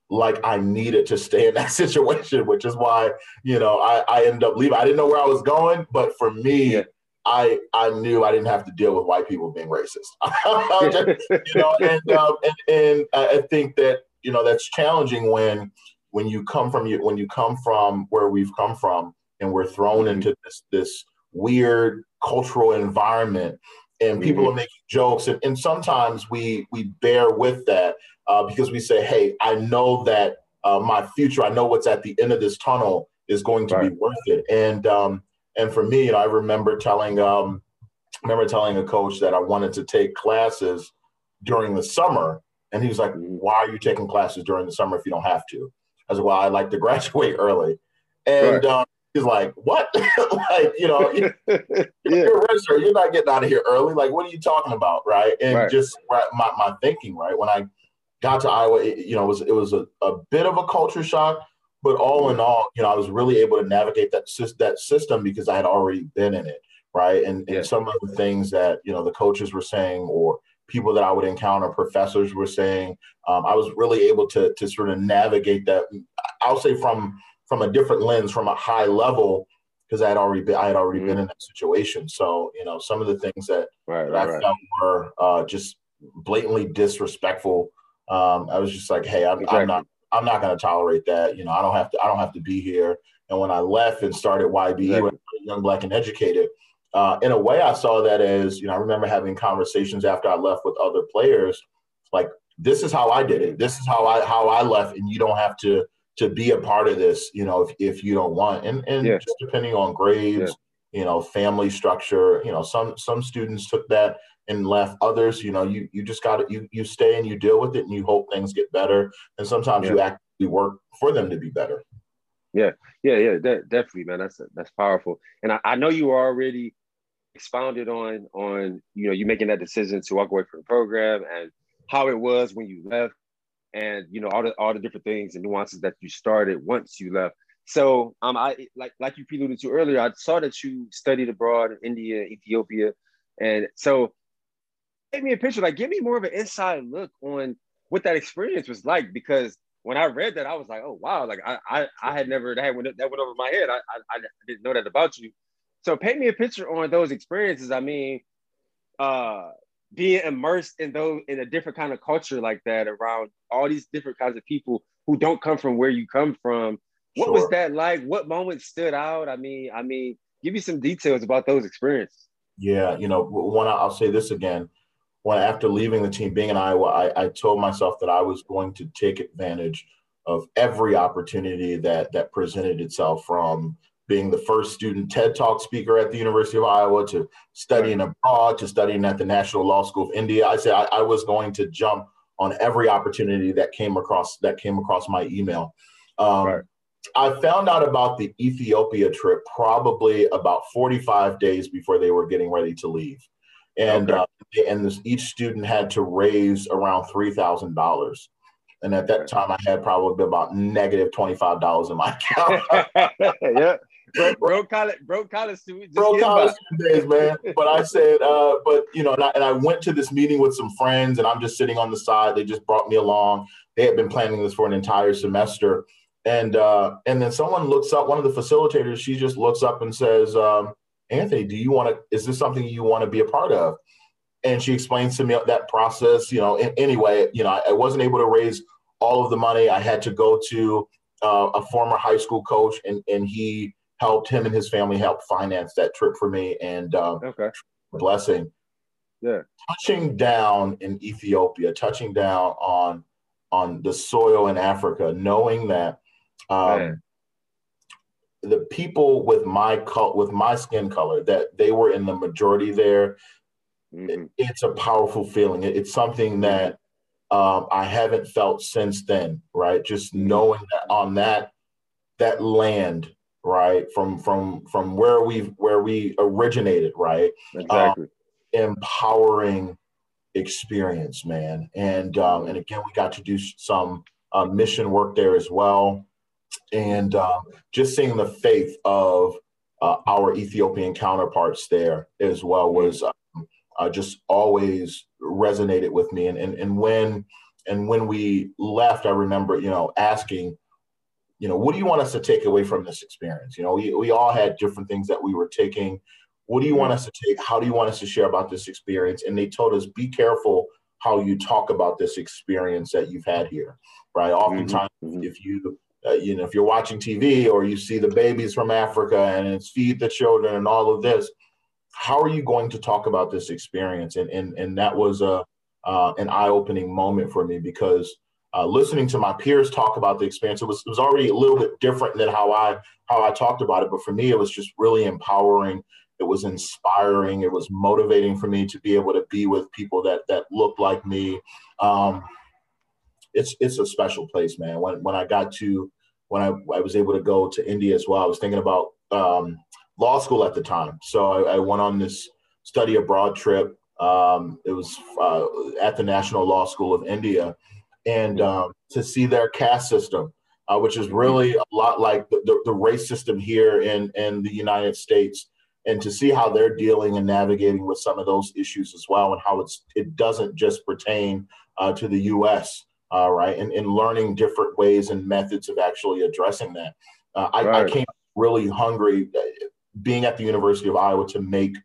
like I needed to stay in that [laughs] situation, which is why, you know, I, I ended up leaving. I didn't know where I was going, but for me, yeah. I I knew I didn't have to deal with white people being racist. [laughs] [laughs] you know, and, um, and and I think that you know that's challenging when when you come from you when you come from where we've come from and we're thrown mm-hmm. into this this weird cultural environment and people mm-hmm. are making jokes and, and sometimes we we bear with that uh, because we say, hey, I know that uh, my future, I know what's at the end of this tunnel is going to right. be worth it. And um, and for me, you know, I remember telling um, remember telling a coach that I wanted to take classes during the summer, and he was like, "Why are you taking classes during the summer if you don't have to?" I said, "Well, I like to [laughs] graduate early," and right. um, he's like, "What? [laughs] like, you know, you, [laughs] yeah. you're a register, you're not getting out of here early. Like, what are you talking about, right?" And right. just my my thinking, right when I got to Iowa, it, you know, it was it was a, a bit of a culture shock, but all in all, you know, I was really able to navigate that that system because I had already been in it, right? And, and some of the things that you know the coaches were saying, or people that I would encounter, professors were saying, um, I was really able to to sort of navigate that. I'll say from from a different lens, from a high level, because I had already been I had already mm-hmm. been in that situation. So you know, some of the things that, right, that right, I right. felt were uh, just blatantly disrespectful um, I was just like, hey, I'm, exactly. I'm not I'm not going to tolerate that. You know, I don't have to I don't have to be here. And when I left and started YBE, exactly. Young Black and Educated, uh, in a way, I saw that as you know. I remember having conversations after I left with other players, like this is how I did it. This is how I how I left, and you don't have to to be a part of this. You know, if, if you don't want, and and yeah. just depending on grades, yeah. you know, family structure. You know, some some students took that and left others you know you you just got to you you stay and you deal with it and you hope things get better and sometimes yeah. you actively work for them to be better yeah yeah yeah de- definitely man that's that's powerful and I, I know you already expounded on on you know you making that decision to walk away from the program and how it was when you left and you know all the all the different things and nuances that you started once you left so um i like like you alluded to earlier i saw that you studied abroad in india ethiopia and so Give me a picture, like give me more of an inside look on what that experience was like. Because when I read that, I was like, oh wow, like I I, I had never that went that went over my head. I, I I didn't know that about you. So paint me a picture on those experiences. I mean, uh, being immersed in those in a different kind of culture like that around all these different kinds of people who don't come from where you come from. What sure. was that like? What moments stood out? I mean, I mean, give me some details about those experiences. Yeah, you know, one I'll say this again. When after leaving the team, being in Iowa, I, I told myself that I was going to take advantage of every opportunity that that presented itself from being the first student TED Talk speaker at the University of Iowa to studying abroad to studying at the National Law School of India. I said I, I, was going to jump on every opportunity that came across that came across my email. Um, right. I found out about the Ethiopia trip probably about 45 days before they were getting ready to leave, and okay. uh, and this, each student had to raise around three thousand dollars. And at that time, I had probably about negative negative twenty five dollars in my account. [laughs] yeah, bro, bro college, bro college student, bro college days, man. But I said, uh, but you know, and I, and I went to this meeting with some friends, and I'm just sitting on the side. They just brought me along. They had been planning this for an entire semester, and uh, and then someone looks up. One of the facilitators, she just looks up and says, um, "Anthony, do you want to? Is this something you want to be a part of?" And she explains to me that process. You know, anyway, you know, I, I wasn't able to raise all of the money. I had to go to uh, a former high school coach, and and he helped him and his family help finance that trip for me and um, okay. blessing. Yeah. Touching down in Ethiopia, touching down on on the soil in Africa, knowing that um, the people with my cult, with my skin color that they were in the majority there, mm-hmm. it, it's a powerful feeling. It, it's something that um, I haven't felt since then. Right, just knowing that on that that land right? From from from where we where we originated right? Exactly. Um, empowering experience man. And um, and again we got to do some uh, mission work there as well. And um, just seeing the faith of uh, our ethiopian counterparts there as well was um, uh, just always resonated with me. And, and and when and when we left i remember you know asking you know, what do you want us to take away from this experience? You know, we, we all had different things that we were taking. What do you want us to take? How do you want us to share about this experience? And they told us, be careful how you talk about this experience that you've had here, right? Oftentimes, mm-hmm. if you uh, you know, if you're watching TV or you see the babies from Africa and it's feed the children and all of this, how are you going to talk about this experience? And and and that was a uh, an eye opening moment for me because uh, listening to my peers talk about the experience, it was, it was already a little bit different than how I how I talked about it. But for me, it was just really empowering. It was inspiring. It was motivating for me to be able to be with people that that looked like me. Um, it's it's a special place, man. When when I got to when I, I was able to go to India as well, I was thinking about um, law school at the time. So I, I went on this study abroad trip. Um, it was uh, at the National Law School of India and um, to see their caste system, uh, which is really a lot like the, the, the, race system here in, in the United States, and to see how they're dealing and navigating with some of those issues as well, and how it's it doesn't just pertain uh, to the U.S. Uh, right, and, and learning different ways and methods of actually addressing that. Uh, I, right. I came really hungry, uh, being at the University of Iowa, to make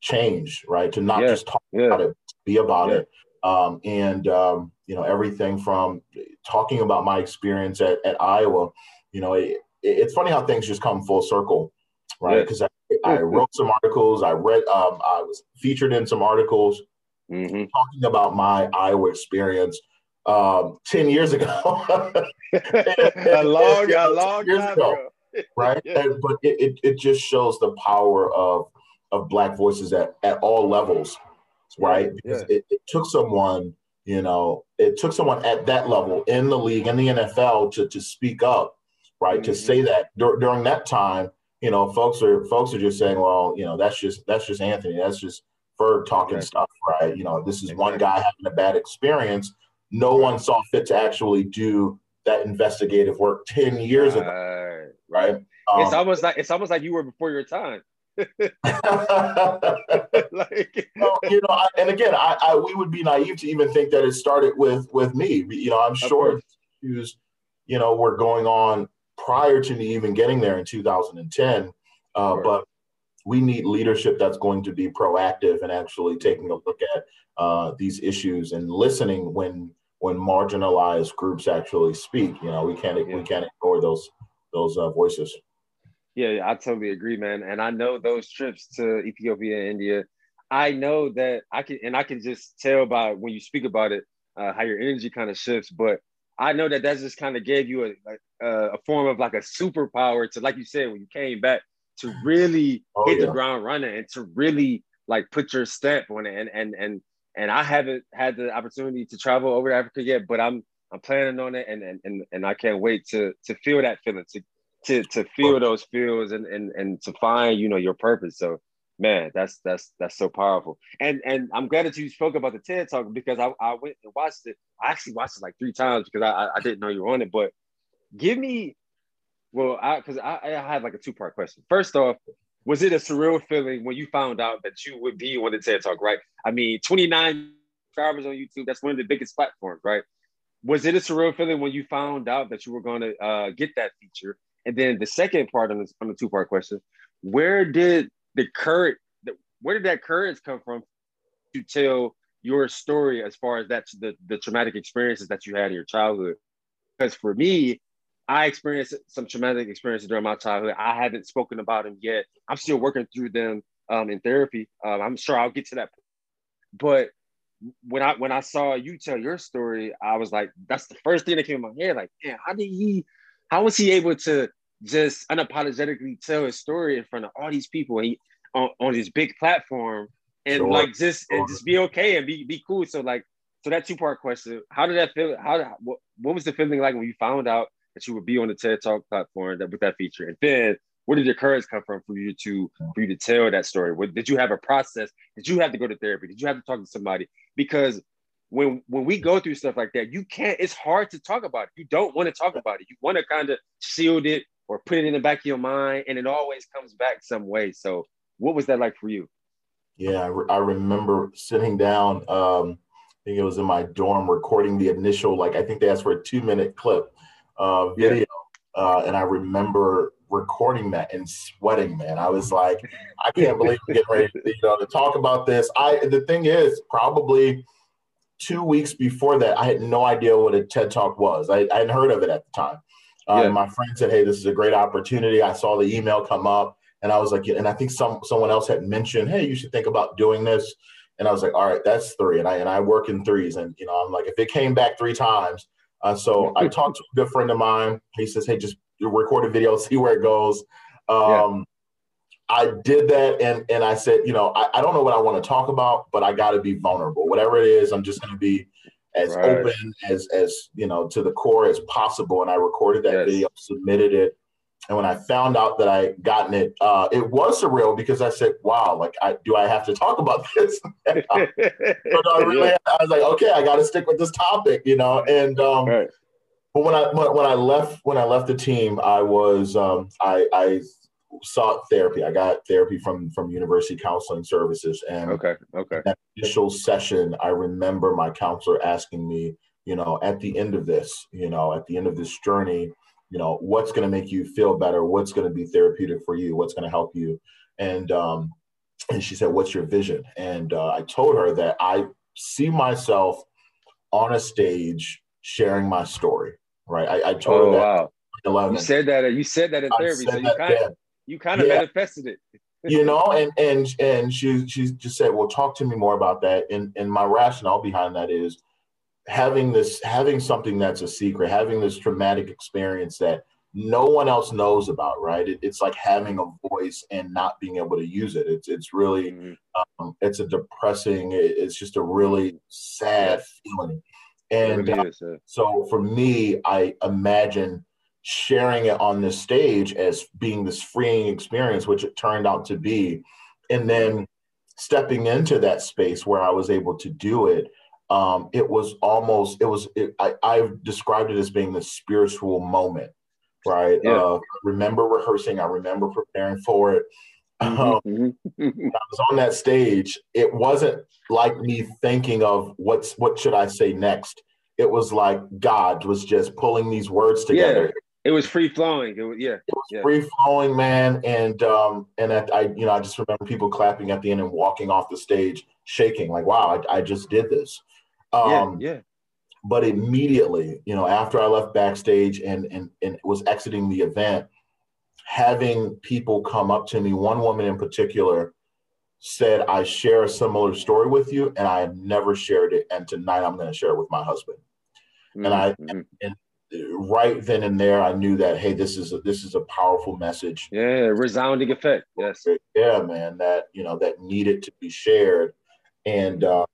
change, right, to not yeah. just talk yeah. about it, be about yeah. it. Um, and um, you know everything from talking about my experience at, at Iowa. You know, it, it's funny how things just come full circle, right? Because I, I, [laughs] wrote some articles, I read, um, I was featured in some articles mm-hmm. talking about my Iowa experience um, ten years ago. [laughs] [laughs] a long, a long years time ago, ago. right? yeah. and, but it, it, it just shows the power of of Black voices at, at all levels, right? Because yeah. it, it took someone you know, it took someone at that level in the league in the NFL to to speak up, right? Mm-hmm. To say that dur- during that time, you know, folks are folks are just saying, well, you know, that's just that's just Anthony, that's just Ferg talking stuff, right? You know, this is exactly. one guy having a bad experience. No one saw fit to actually do that investigative work ten years right. ago, right? Um, it's almost like it's almost like you were before your time. [laughs] like, well, you know, I, and again, I, I, we would be naive to even think that it started with with me. You know, I'm sure issues, you know, were going on prior to me even getting there in 2010. Uh, but we need leadership that's going to be proactive and actually taking a look at uh, these issues and listening when when marginalized groups actually speak. You know, we can't yeah. we can't ignore those those uh, voices. Yeah, I totally agree, man. And I know those trips to Ethiopia and India. I know that I can, and I can just tell by when you speak about it, uh, how your energy kind of shifts. But I know that that just kind of gave you a, a, a form of like a superpower to, like you said, when you came back to really oh, hit yeah. the ground running and to really like put your stamp on it. And and and and I haven't had the opportunity to travel over to Africa yet, but I'm I'm planning on it, and and and, and I can't wait to to feel that feeling, to to to feel those feels, and and and to find you know your purpose. So man, that's that's that's so powerful. And and I'm glad that you spoke about the TED Talk because I, I went and watched it. I actually watched it like three times because I I didn't know you were on it. But give me, well, I because I, I had like a two part question. First off, was it a surreal feeling when you found out that you would be on the TED Talk? Right. I mean, 29 subscribers on YouTube. That's one of the biggest platforms, right? Was it a surreal feeling when you found out that you were going to uh, get that feature? And then the second part on, this, on the two part question, where did the courage, where did that courage come from to tell your story as far as that's the, the traumatic experiences that you had in your childhood? Because for me, I experienced some traumatic experiences during my childhood. I haven't spoken about them yet. I'm still working through them um, in therapy. Um, I'm sure I'll get to that. But when I when I saw you tell your story, I was like, that's the first thing that came in my head. Like, man, how did he? How was he able to just unapologetically tell his story in front of all these people he, on, on this big platform and sure. like just sure. and just be okay and be be cool. So like, so that two part question: How did that feel? How what, what was the feeling like when you found out that you would be on the TED Talk platform that with that feature? And then where did your courage come from for you to for you to tell that story? What, did you have a process? Did you have to go to therapy? Did you have to talk to somebody? Because when when we go through stuff like that, you can't. It's hard to talk about it. You don't want to talk about it. You want to kind of shield it or put it in the back of your mind, and it always comes back some way. So, what was that like for you? Yeah, I, re- I remember sitting down. Um, I think it was in my dorm recording the initial, like I think they asked for a two minute clip uh, video, yeah. uh, and I remember recording that and sweating, man. I was like, I can't [laughs] believe I'm getting ready to, you know, to talk about this. I the thing is, probably two weeks before that, I had no idea what a TED Talk was. I, I hadn't heard of it at the time. Uh, yeah. My friend said, "Hey, this is a great opportunity." I saw the email come up, and I was like, and I think some someone else had mentioned, "Hey, you should think about doing this." And I was like, "All right, that's three. And I and I work in threes, and you know, I'm like, if it came back three times. Uh, so I talked to a good friend of mine. He says, "Hey, just record a video, [laughs] see where it goes. Um, yeah. I did that and and I said, you know, I, I don't know what I want to talk about, but I got to be vulnerable. Whatever it is, I'm just going to be as right. open as as you know to the core as possible. And I recorded that yes. video, submitted it, and when I found out that I gotten it, uh, it was surreal because I said, "Wow, like, I do I have to talk about [laughs] this?" so [laughs] I, really, I was like, "Okay, I got to stick with this topic," you know. And um, right. But when I when, I left when I left the team, I was um, I, I sought therapy. I got therapy from from University Counseling Services, and okay, okay. That initial session, I remember my counselor asking me, you know, at the end of this, you know, at the end of this journey, you know, what's going to make you feel better? What's going to be therapeutic for you? What's going to help you? And um, and she said, "What's your vision?" And uh, I told her that I see myself on a stage sharing my story. Right. I, I told oh, her that. Wow. 11. You said that. You said that in therapy. So you kind of you kind of yeah. manifested it. [laughs] you know, and and and she she just said, "Well, talk to me more about that." And and my rationale behind that is having this having something that's a secret, having this traumatic experience that no one else knows about. Right? It, it's like having a voice and not being able to use it. It's it's really mm-hmm. um, it's a depressing. It's just a really sad feeling. And uh, so for me, I imagine sharing it on this stage as being this freeing experience, which it turned out to be. And then stepping into that space where I was able to do it, um, it was almost, it was, it, I, I've described it as being the spiritual moment, right? Yeah. Uh, remember rehearsing, I remember preparing for it. [laughs] Mm-hmm, um, mm-hmm. I was on that stage. It wasn't like me thinking of what's what should I say next. It was like God was just pulling these words together. It was free flowing. It was, yeah. It was yeah. free flowing, man. And um, and I, I, you know, I just remember people clapping at the end and walking off the stage, shaking, like, "Wow, I, I just did this." Um, yeah, yeah. But immediately, you know, after I left backstage and and and was exiting the event, having people come up to me, one woman in particular said, I share a similar story with you, and I have never shared it. And tonight I'm going to share it with my husband. Mm-hmm. And I mm-hmm. and, right then and there, I knew that hey, this is a this is a powerful message. Yeah, resounding effect. Yes. Yeah, man. That you know that needed to be shared, and uh,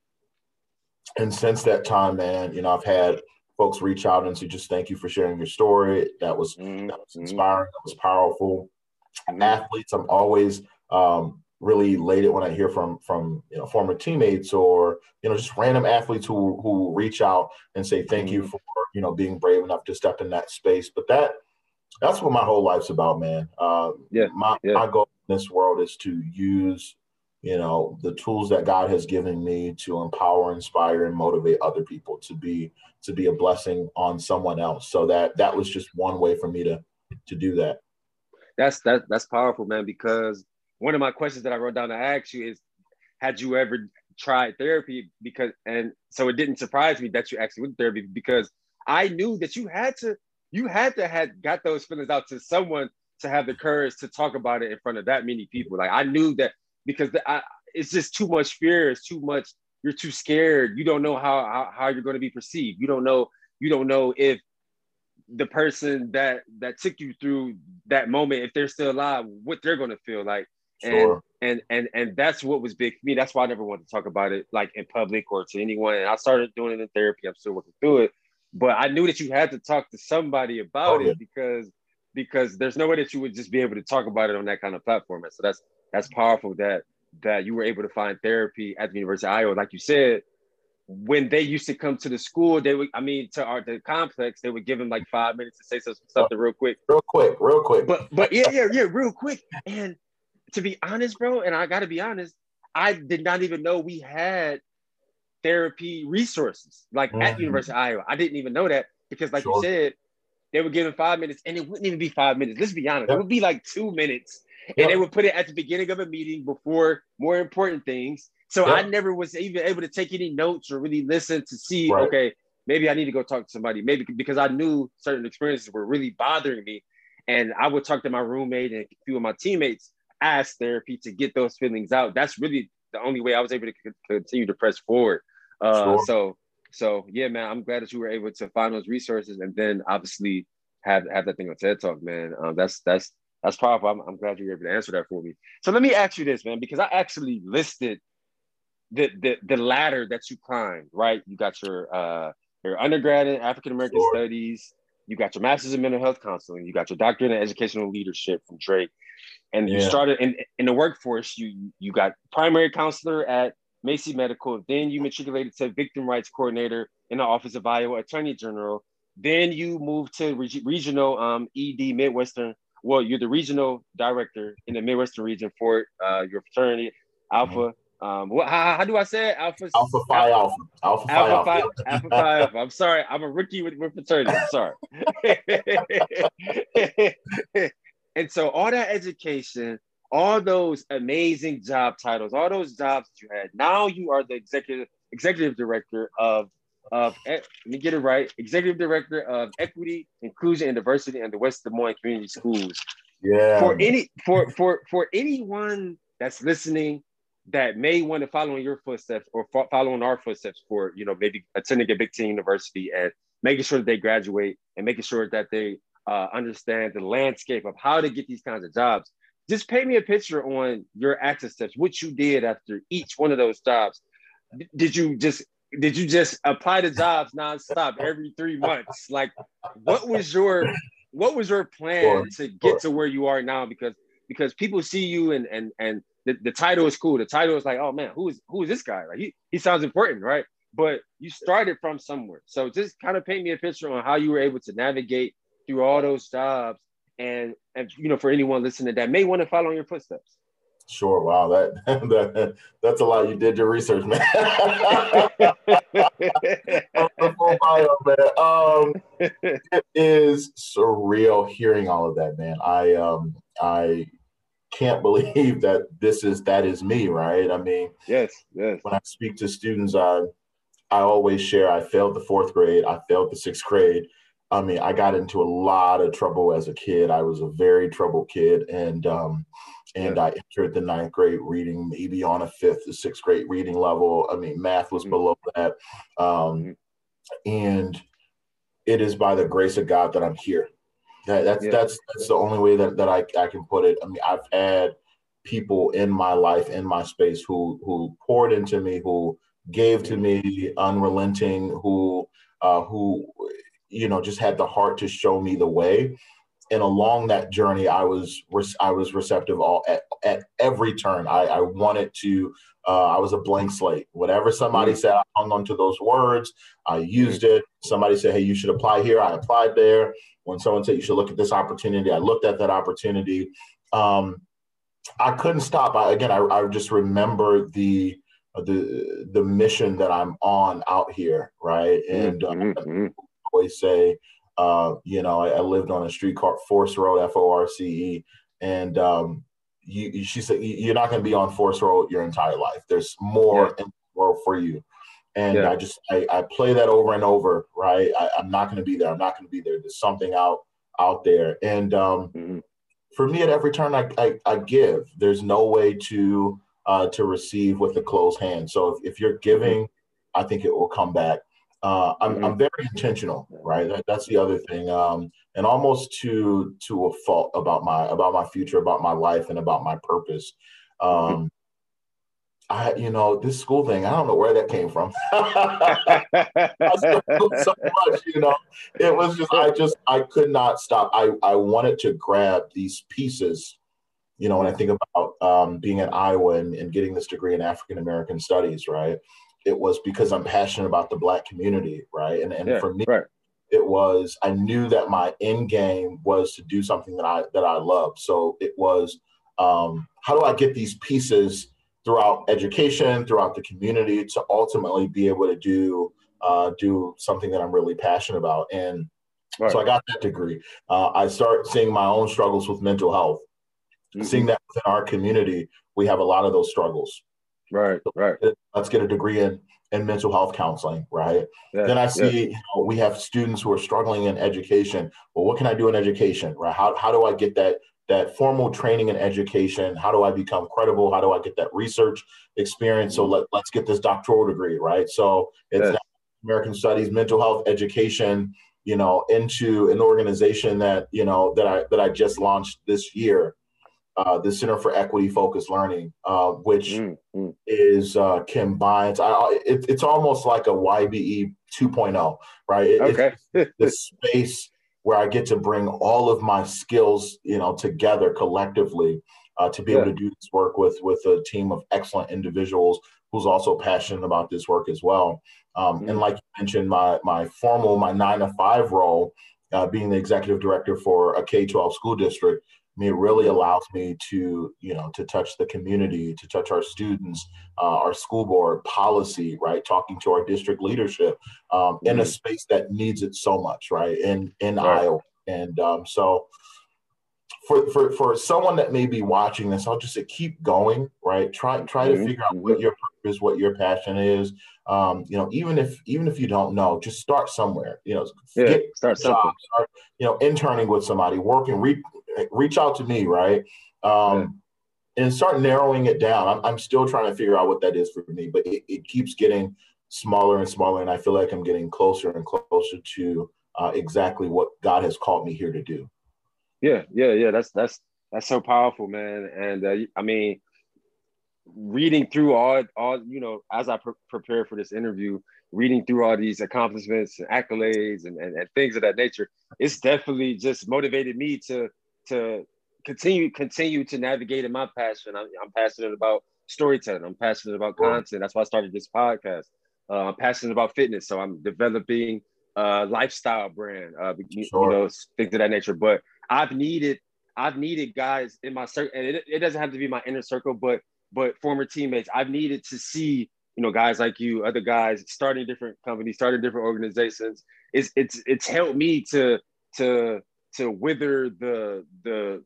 and since that time, man, you know, I've had folks reach out and say, just thank you for sharing your story. That was mm-hmm. that was inspiring. That was powerful. Mm-hmm. Athletes, I'm always um, really elated when I hear from from you know former teammates or you know just random athletes who who reach out and say thank mm-hmm. you for you know being brave enough to step in that space. But that that's what my whole life's about, man. Uh, yeah, my yeah. my goal in this world is to use you know the tools that God has given me to empower, inspire, and motivate other people to be to be a blessing on someone else. So that that was just one way for me to to do that. That's that that's powerful, man. Because one of my questions that I wrote down to ask you is, had you ever tried therapy? Because and so it didn't surprise me that you actually went to therapy because I knew that you had to you had to had got those feelings out to someone to have the courage to talk about it in front of that many people. Like I knew that because the, I, it's just too much fear. It's too much. You're too scared. You don't know how, how how you're going to be perceived. You don't know. You don't know if the person that that took you through that moment, if they're still alive, what they're going to feel like. Sure. And, and and and that's what was big for me. That's why I never wanted to talk about it like in public or to anyone. And I started doing it in therapy. I'm still working through it. But I knew that you had to talk to somebody about oh, yeah. it because because there's no way that you would just be able to talk about it on that kind of platform. And so that's that's powerful that that you were able to find therapy at the University of Iowa. Like you said, when they used to come to the school, they would, I mean, to our the complex, they would give them like five minutes to say something real quick. Real quick, real quick. But but yeah, yeah, yeah, real quick. And to be honest, bro, and I gotta be honest, I did not even know we had therapy resources like mm-hmm. at University of Iowa. I didn't even know that because, like sure. you said, they were giving five minutes, and it wouldn't even be five minutes. Let's be honest, yep. it would be like two minutes, yep. and they would put it at the beginning of a meeting before more important things. So yep. I never was even able to take any notes or really listen to see, right. okay, maybe I need to go talk to somebody. Maybe because I knew certain experiences were really bothering me. And I would talk to my roommate and a few of my teammates, ask therapy to get those feelings out. That's really the only way I was able to continue to press forward. Uh, sure. So, so yeah, man, I'm glad that you were able to find those resources and then obviously have have that thing on TED Talk, man. Um, that's that's that's powerful. I'm, I'm glad you were able to answer that for me. So let me ask you this, man, because I actually listed the the the ladder that you climbed, right? You got your uh your undergrad in African American sure. Studies, you got your master's in mental health counseling, you got your doctorate in educational leadership from Drake, and yeah. you started in in the workforce. You you got primary counselor at Macy Medical, then you matriculated to victim rights coordinator in the Office of Iowa Attorney General. Then you moved to regional um, ED Midwestern. Well, you're the regional director in the Midwestern region for uh, your fraternity, Alpha um, what, how, how, do I say it? Alpha Alpha Phi Alpha Alpha Phi Alpha Phi Alpha Phi Alpha. I'm sorry, I'm a rookie with, with fraternity. I'm sorry. [laughs] and so all that education, all those amazing job titles, all those jobs that you had. Now you are the executive executive director of of let me get it right, executive director of equity, inclusion, and diversity in the West Des Moines Community Schools. Yeah. For any for for for anyone that's listening that may want to follow in your footsteps or fo- follow in our footsteps for you know maybe attending a big ten university and making sure that they graduate and making sure that they uh, understand the landscape of how to get these kinds of jobs. Just paint me a picture on your access steps what you did after each one of those jobs. Did you just did you just apply to jobs nonstop every three months? Like what was your what was your plan to get to where you are now? Because because people see you and and and the, the title is cool. The title is like, oh man, who is who is this guy? Like he he sounds important, right? But you started from somewhere. So just kind of paint me a picture on how you were able to navigate through all those jobs and and you know for anyone listening that may want to follow in your footsteps. Sure. Wow. That, [laughs] that that's a lot. You did your research, man. full bio, man. Um, it is surreal hearing all of that, man. I um I can't believe that this is that is me, right? I mean, yes, yes. When I speak to students, I I always share. I failed the fourth grade. I failed the sixth grade. I mean, I got into a lot of trouble as a kid. I was a very troubled kid, and um, and. I entered the ninth grade reading, maybe on a fifth to sixth grade reading level. I mean, math was mm-hmm. below that, um, mm-hmm. and it is by the grace of God that I'm here. That, that's yeah. that's that's the only way that, that I, I can put it. I mean, I've had people in my life, in my space, who who poured into me, who gave to me unrelenting, who uh, who you know just had the heart to show me the way and along that journey i was i was receptive all at, at every turn i, I wanted to uh, i was a blank slate whatever somebody mm-hmm. said i hung on to those words i used mm-hmm. it somebody said hey you should apply here i applied there when someone said you should look at this opportunity i looked at that opportunity um, i couldn't stop I, again I, I just remember the the the mission that i'm on out here right and mm-hmm. uh, always say uh, you know, I, I, lived on a street called Force Road, F O R C E, and um, you, she said you're not going to be on Force Road your entire life. There's more yeah. in the world for you, and yeah. I just I, I, play that over and over. Right, I, am not going to be there. I'm not going to be there. There's something out out there, and um, mm-hmm. for me, at every turn I, I, I give. There's no way to uh, to receive with a closed hand. So if, if you're giving, mm-hmm. I think it will come back uh, I'm, mm-hmm. I'm very intentional, right? That, that's the other thing, um, and almost to to a fault about my about my future, about my life, and about my purpose. Um, I, you know, this school thing, I don't know where that came from. [laughs] [laughs] so much, you know, it was just, I just, I could not stop. I, I wanted to grab these pieces, you know, when I think about um, being at Iowa and, and getting this degree in African American studies, right? it was because I'm passionate about the black community, right? And and yeah, for me, right. it was I knew that my end game was to do something that I that I love. So it was um, how do I get these pieces throughout education, throughout the community, to ultimately be able to do uh, do something that I'm really passionate about. And right. so I got that degree. Uh, I start seeing my own struggles with mental health, mm-hmm. seeing that within our community, we have a lot of those struggles. Right, right. Let's get a degree in in mental health counseling, right? Yeah, then I see yeah. you know, we have students who are struggling in education. Well, what can I do in education, right? How, how do I get that that formal training and education? How do I become credible? How do I get that research experience? So let, let's get this doctoral degree, right? So it's yeah. American Studies, mental health education, you know, into an organization that, you know, that I that I just launched this year uh, the Center for Equity Focused Learning, uh, which mm-hmm. is uh, combines. I, it, it's almost like a YBE 2.0, right? It, okay. the space where I get to bring all of my skills, you know, together collectively uh, to be yeah. able to do this work with with a team of excellent individuals who's also passionate about this work as well. Um, mm-hmm. And like you mentioned, my my formal my nine to five role, uh, being the executive director for a K twelve school district It really allows me to, you know, to touch the community, to touch our students, uh, our school board policy, right? Talking to our district leadership um, mm-hmm. in a mm-hmm. space that needs it so much, right? In in right. Iowa, and um, so for, for for someone that may be watching this, I'll just say keep going, right? Try try mm-hmm. to figure out what your purpose, what your passion is. Um, you know, even if even if you don't know, just start somewhere. You know, yeah, get start something. Start, you know, interning with somebody, working, re- reach out to me, right? Um, yeah. And start narrowing it down. I'm, I'm still trying to figure out what that is for me, but it, it keeps getting smaller and smaller, and I feel like I'm getting closer and closer to uh, exactly what God has called me here to do. Yeah, yeah, yeah. That's that's that's so powerful, man. And uh, I mean, reading through all all you know as I pre- prepare for this interview, reading through all these accomplishments and accolades and, and, and things of that nature, it's definitely just motivated me to to continue continue to navigate in my passion. I'm, I'm passionate about storytelling. I'm passionate about content. That's why I started this podcast. Uh, I'm passionate about fitness, so I'm developing a lifestyle brand. Uh, you, sure. you know, things of that nature. But I've needed I've needed guys in my circle, and it, it doesn't have to be my inner circle, but but former teammates. I've needed to see you know guys like you, other guys starting different companies, starting different organizations. It's it's it's helped me to to to wither the the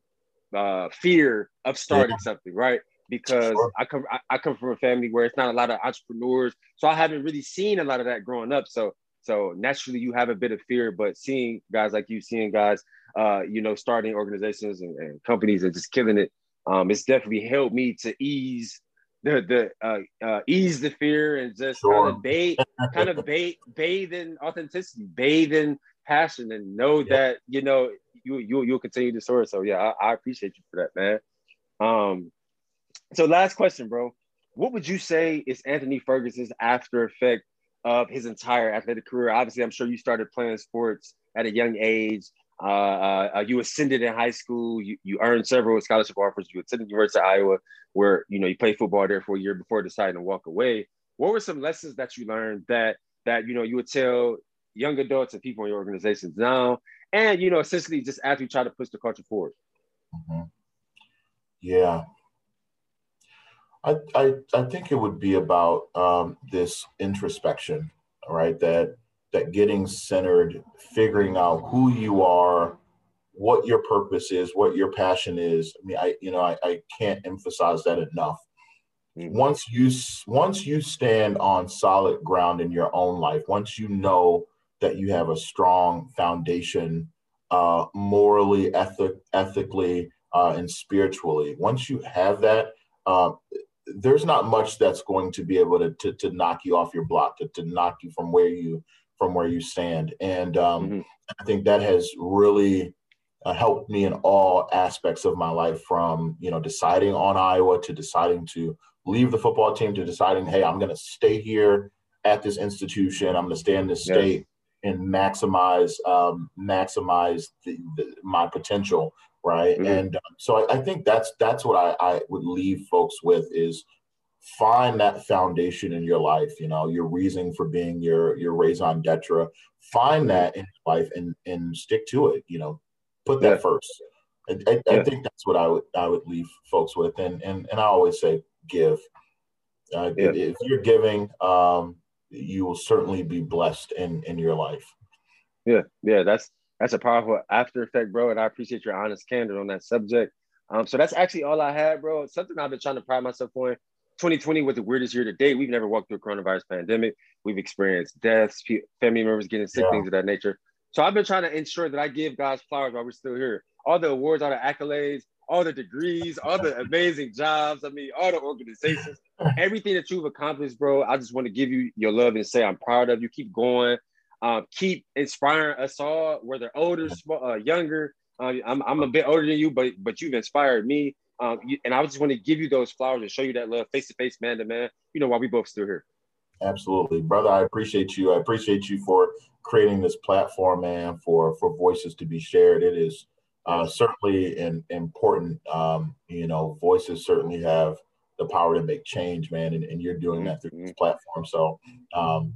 uh, fear of starting yeah. something, right? Because sure. I come I, I come from a family where it's not a lot of entrepreneurs, so I haven't really seen a lot of that growing up. So so naturally, you have a bit of fear, but seeing guys like you, seeing guys, uh, you know, starting organizations and, and companies and just killing it, um, it's definitely helped me to ease the the uh, uh, ease the fear and just sure. kind of bathe, kind of [laughs] bathe, bathe in authenticity, bathe in passion, and know that you know you you you'll continue to soar. So yeah, I, I appreciate you for that, man. Um, so last question, bro. What would you say is Anthony Ferguson's after effect of his entire athletic career. Obviously, I'm sure you started playing sports at a young age. Uh, uh, uh, you ascended in high school. You, you earned several scholarship offers. You attended the University of Iowa, where you know you played football there for a year before deciding to walk away. What were some lessons that you learned that that you know you would tell young adults and people in your organizations now, and you know essentially just as we try to push the culture forward? Mm-hmm. Yeah, I, I, I think it would be about um, this introspection, right? That that getting centered, figuring out who you are, what your purpose is, what your passion is. I mean, I you know I, I can't emphasize that enough. Mm-hmm. Once you once you stand on solid ground in your own life, once you know that you have a strong foundation, uh, morally, ethic, ethically, uh, and spiritually. Once you have that, uh, there's not much that's going to be able to, to, to knock you off your block, to, to knock you from where you from where you stand. And um, mm-hmm. I think that has really uh, helped me in all aspects of my life, from you know deciding on Iowa to deciding to leave the football team to deciding, hey, I'm going to stay here at this institution. I'm going to stay in this state yes. And maximize um, maximize the, the, my potential right? Mm-hmm. And um, so I, I, think that's that's what I, I would leave folks with is find that foundation in your life. You know, your reason for being your your raison d'etre. Find mm-hmm. that in life and and stick to it. You know, put that yeah. first. I, I, yeah. I, think that's what I would I would leave folks with, and and and I always say give. Uh, yeah. If you're giving, um, you will certainly be blessed in in your life. Yeah, yeah, that's that's a powerful after effect, bro. And I appreciate your honest candor on that subject. Um, so that's actually all I had, bro. something I've been trying to pride myself on. 2020 was the weirdest year to date. We've never walked through a coronavirus pandemic. We've experienced deaths, family members getting sick, yeah. things of that nature. So I've been trying to ensure that I give God's flowers while we're still here. All the awards, all the accolades, all the degrees, all the amazing jobs. I mean, all the organizations, [laughs] everything that you've accomplished, bro. I just want to give you your love and say I'm proud of you. Keep going. Um, keep inspiring us all, whether older, uh, younger. Uh, I'm, I'm a bit older than you, but but you've inspired me. Um, you, and I just want to give you those flowers and show you that love face to face, man to man. You know, while we both still here. Absolutely, brother. I appreciate you. I appreciate you for creating this platform, man, for for voices to be shared. It is uh, certainly an important. Um, you know, voices certainly have the power to make change, man, and, and you're doing that through this mm-hmm. platform. So, um,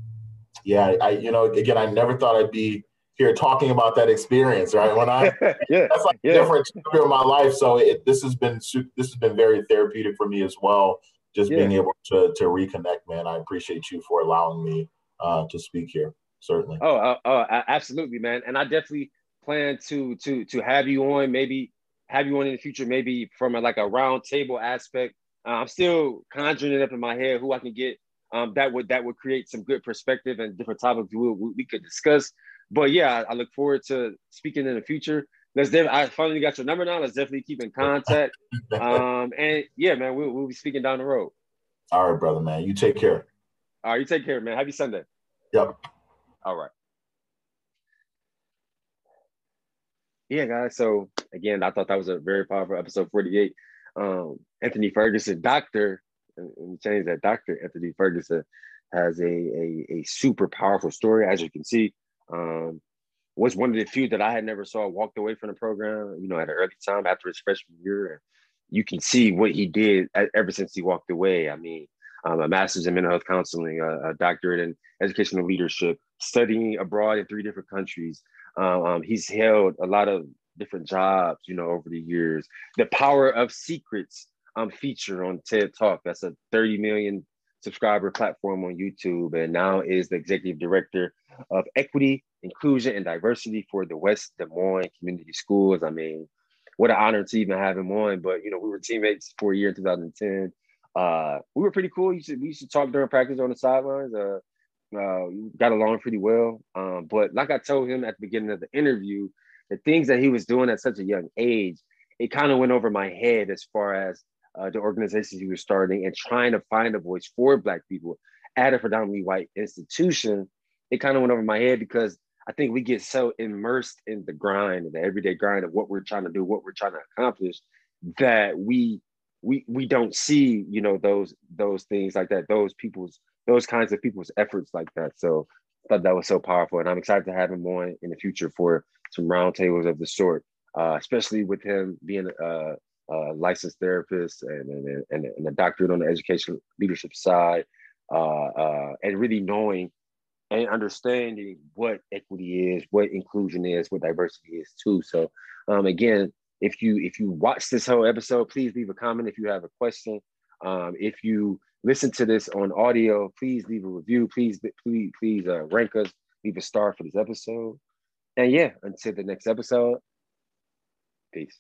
yeah, I, you know, again, I never thought I'd be here talking about that experience, right? When I, [laughs] yeah, that's like yeah. different chapter of my life. So it, this has been, this has been very therapeutic for me as well. Just yeah. being able to, to reconnect, man. I appreciate you for allowing me uh, to speak here. Certainly. Oh, oh, oh, absolutely, man. And I definitely plan to, to, to have you on, maybe have you on in the future, maybe from a, like a round table aspect. Uh, I'm still conjuring it up in my head who I can get um, that would that would create some good perspective and different topics we, we could discuss. But yeah, I, look forward to speaking in the future. Let's def- I finally got your number now. Let's definitely keep in contact. [laughs] Um, and yeah, man, we'll, we'll be speaking down the road. All right, brother, man. You take care. All right, you take care, man. Happy Sunday. Yep. All right. Yeah, guys. So again, I thought that was a very powerful episode 48. Um, Anthony Ferguson, doctor and change that Dr. Anthony Ferguson has a, a, a super powerful story, as you can see. Um, was one of the few that I had never saw walked away from the program, you know, at an early time after his freshman year. And you can see what he did ever since he walked away. I mean, um, a master's in mental health counseling, a, a, doctorate in educational leadership, studying abroad in three different countries. Um, um, he's held a lot of different jobs, you know, over the years. The Power of Secrets um, feature on TED Talk. That's a 30 million subscriber platform on YouTube, and now is the executive director of equity, inclusion, and diversity for the West Des Moines Community Schools. I mean, what an honor to even have him on. But you know, we were teammates for a year in 2010. Uh, we were pretty cool. Used to, we used to talk during practice on the sidelines. Uh, uh, got along pretty well. Um, but like I told him at the beginning of the interview, the things that he was doing at such a young age, it kind of went over my head as far as uh, the organizations he was starting and trying to find a voice for Black people at a predominantly white institution. It kind of went over my head because I think we get so immersed in the grind, the everyday grind of what we're trying to do, what we're trying to accomplish, that we we we don't see, you know, those those things like that, those people's those kinds of people's efforts like that. So I thought that was so powerful, and I'm excited to have him on in the future for some roundtables of the sort, uh, especially with him being a, a licensed therapist and, and, and, and, a doctorate on the education leadership side, uh, uh, and really knowing and understanding what equity is, what inclusion is, what diversity is too. So um, again, if you if you watch this whole episode, please leave a comment if you have a question. Um, if you listen to this on audio, please leave a review. Please, please, please uh, rank us, leave a star for this episode. And yeah, until the next episode, peace.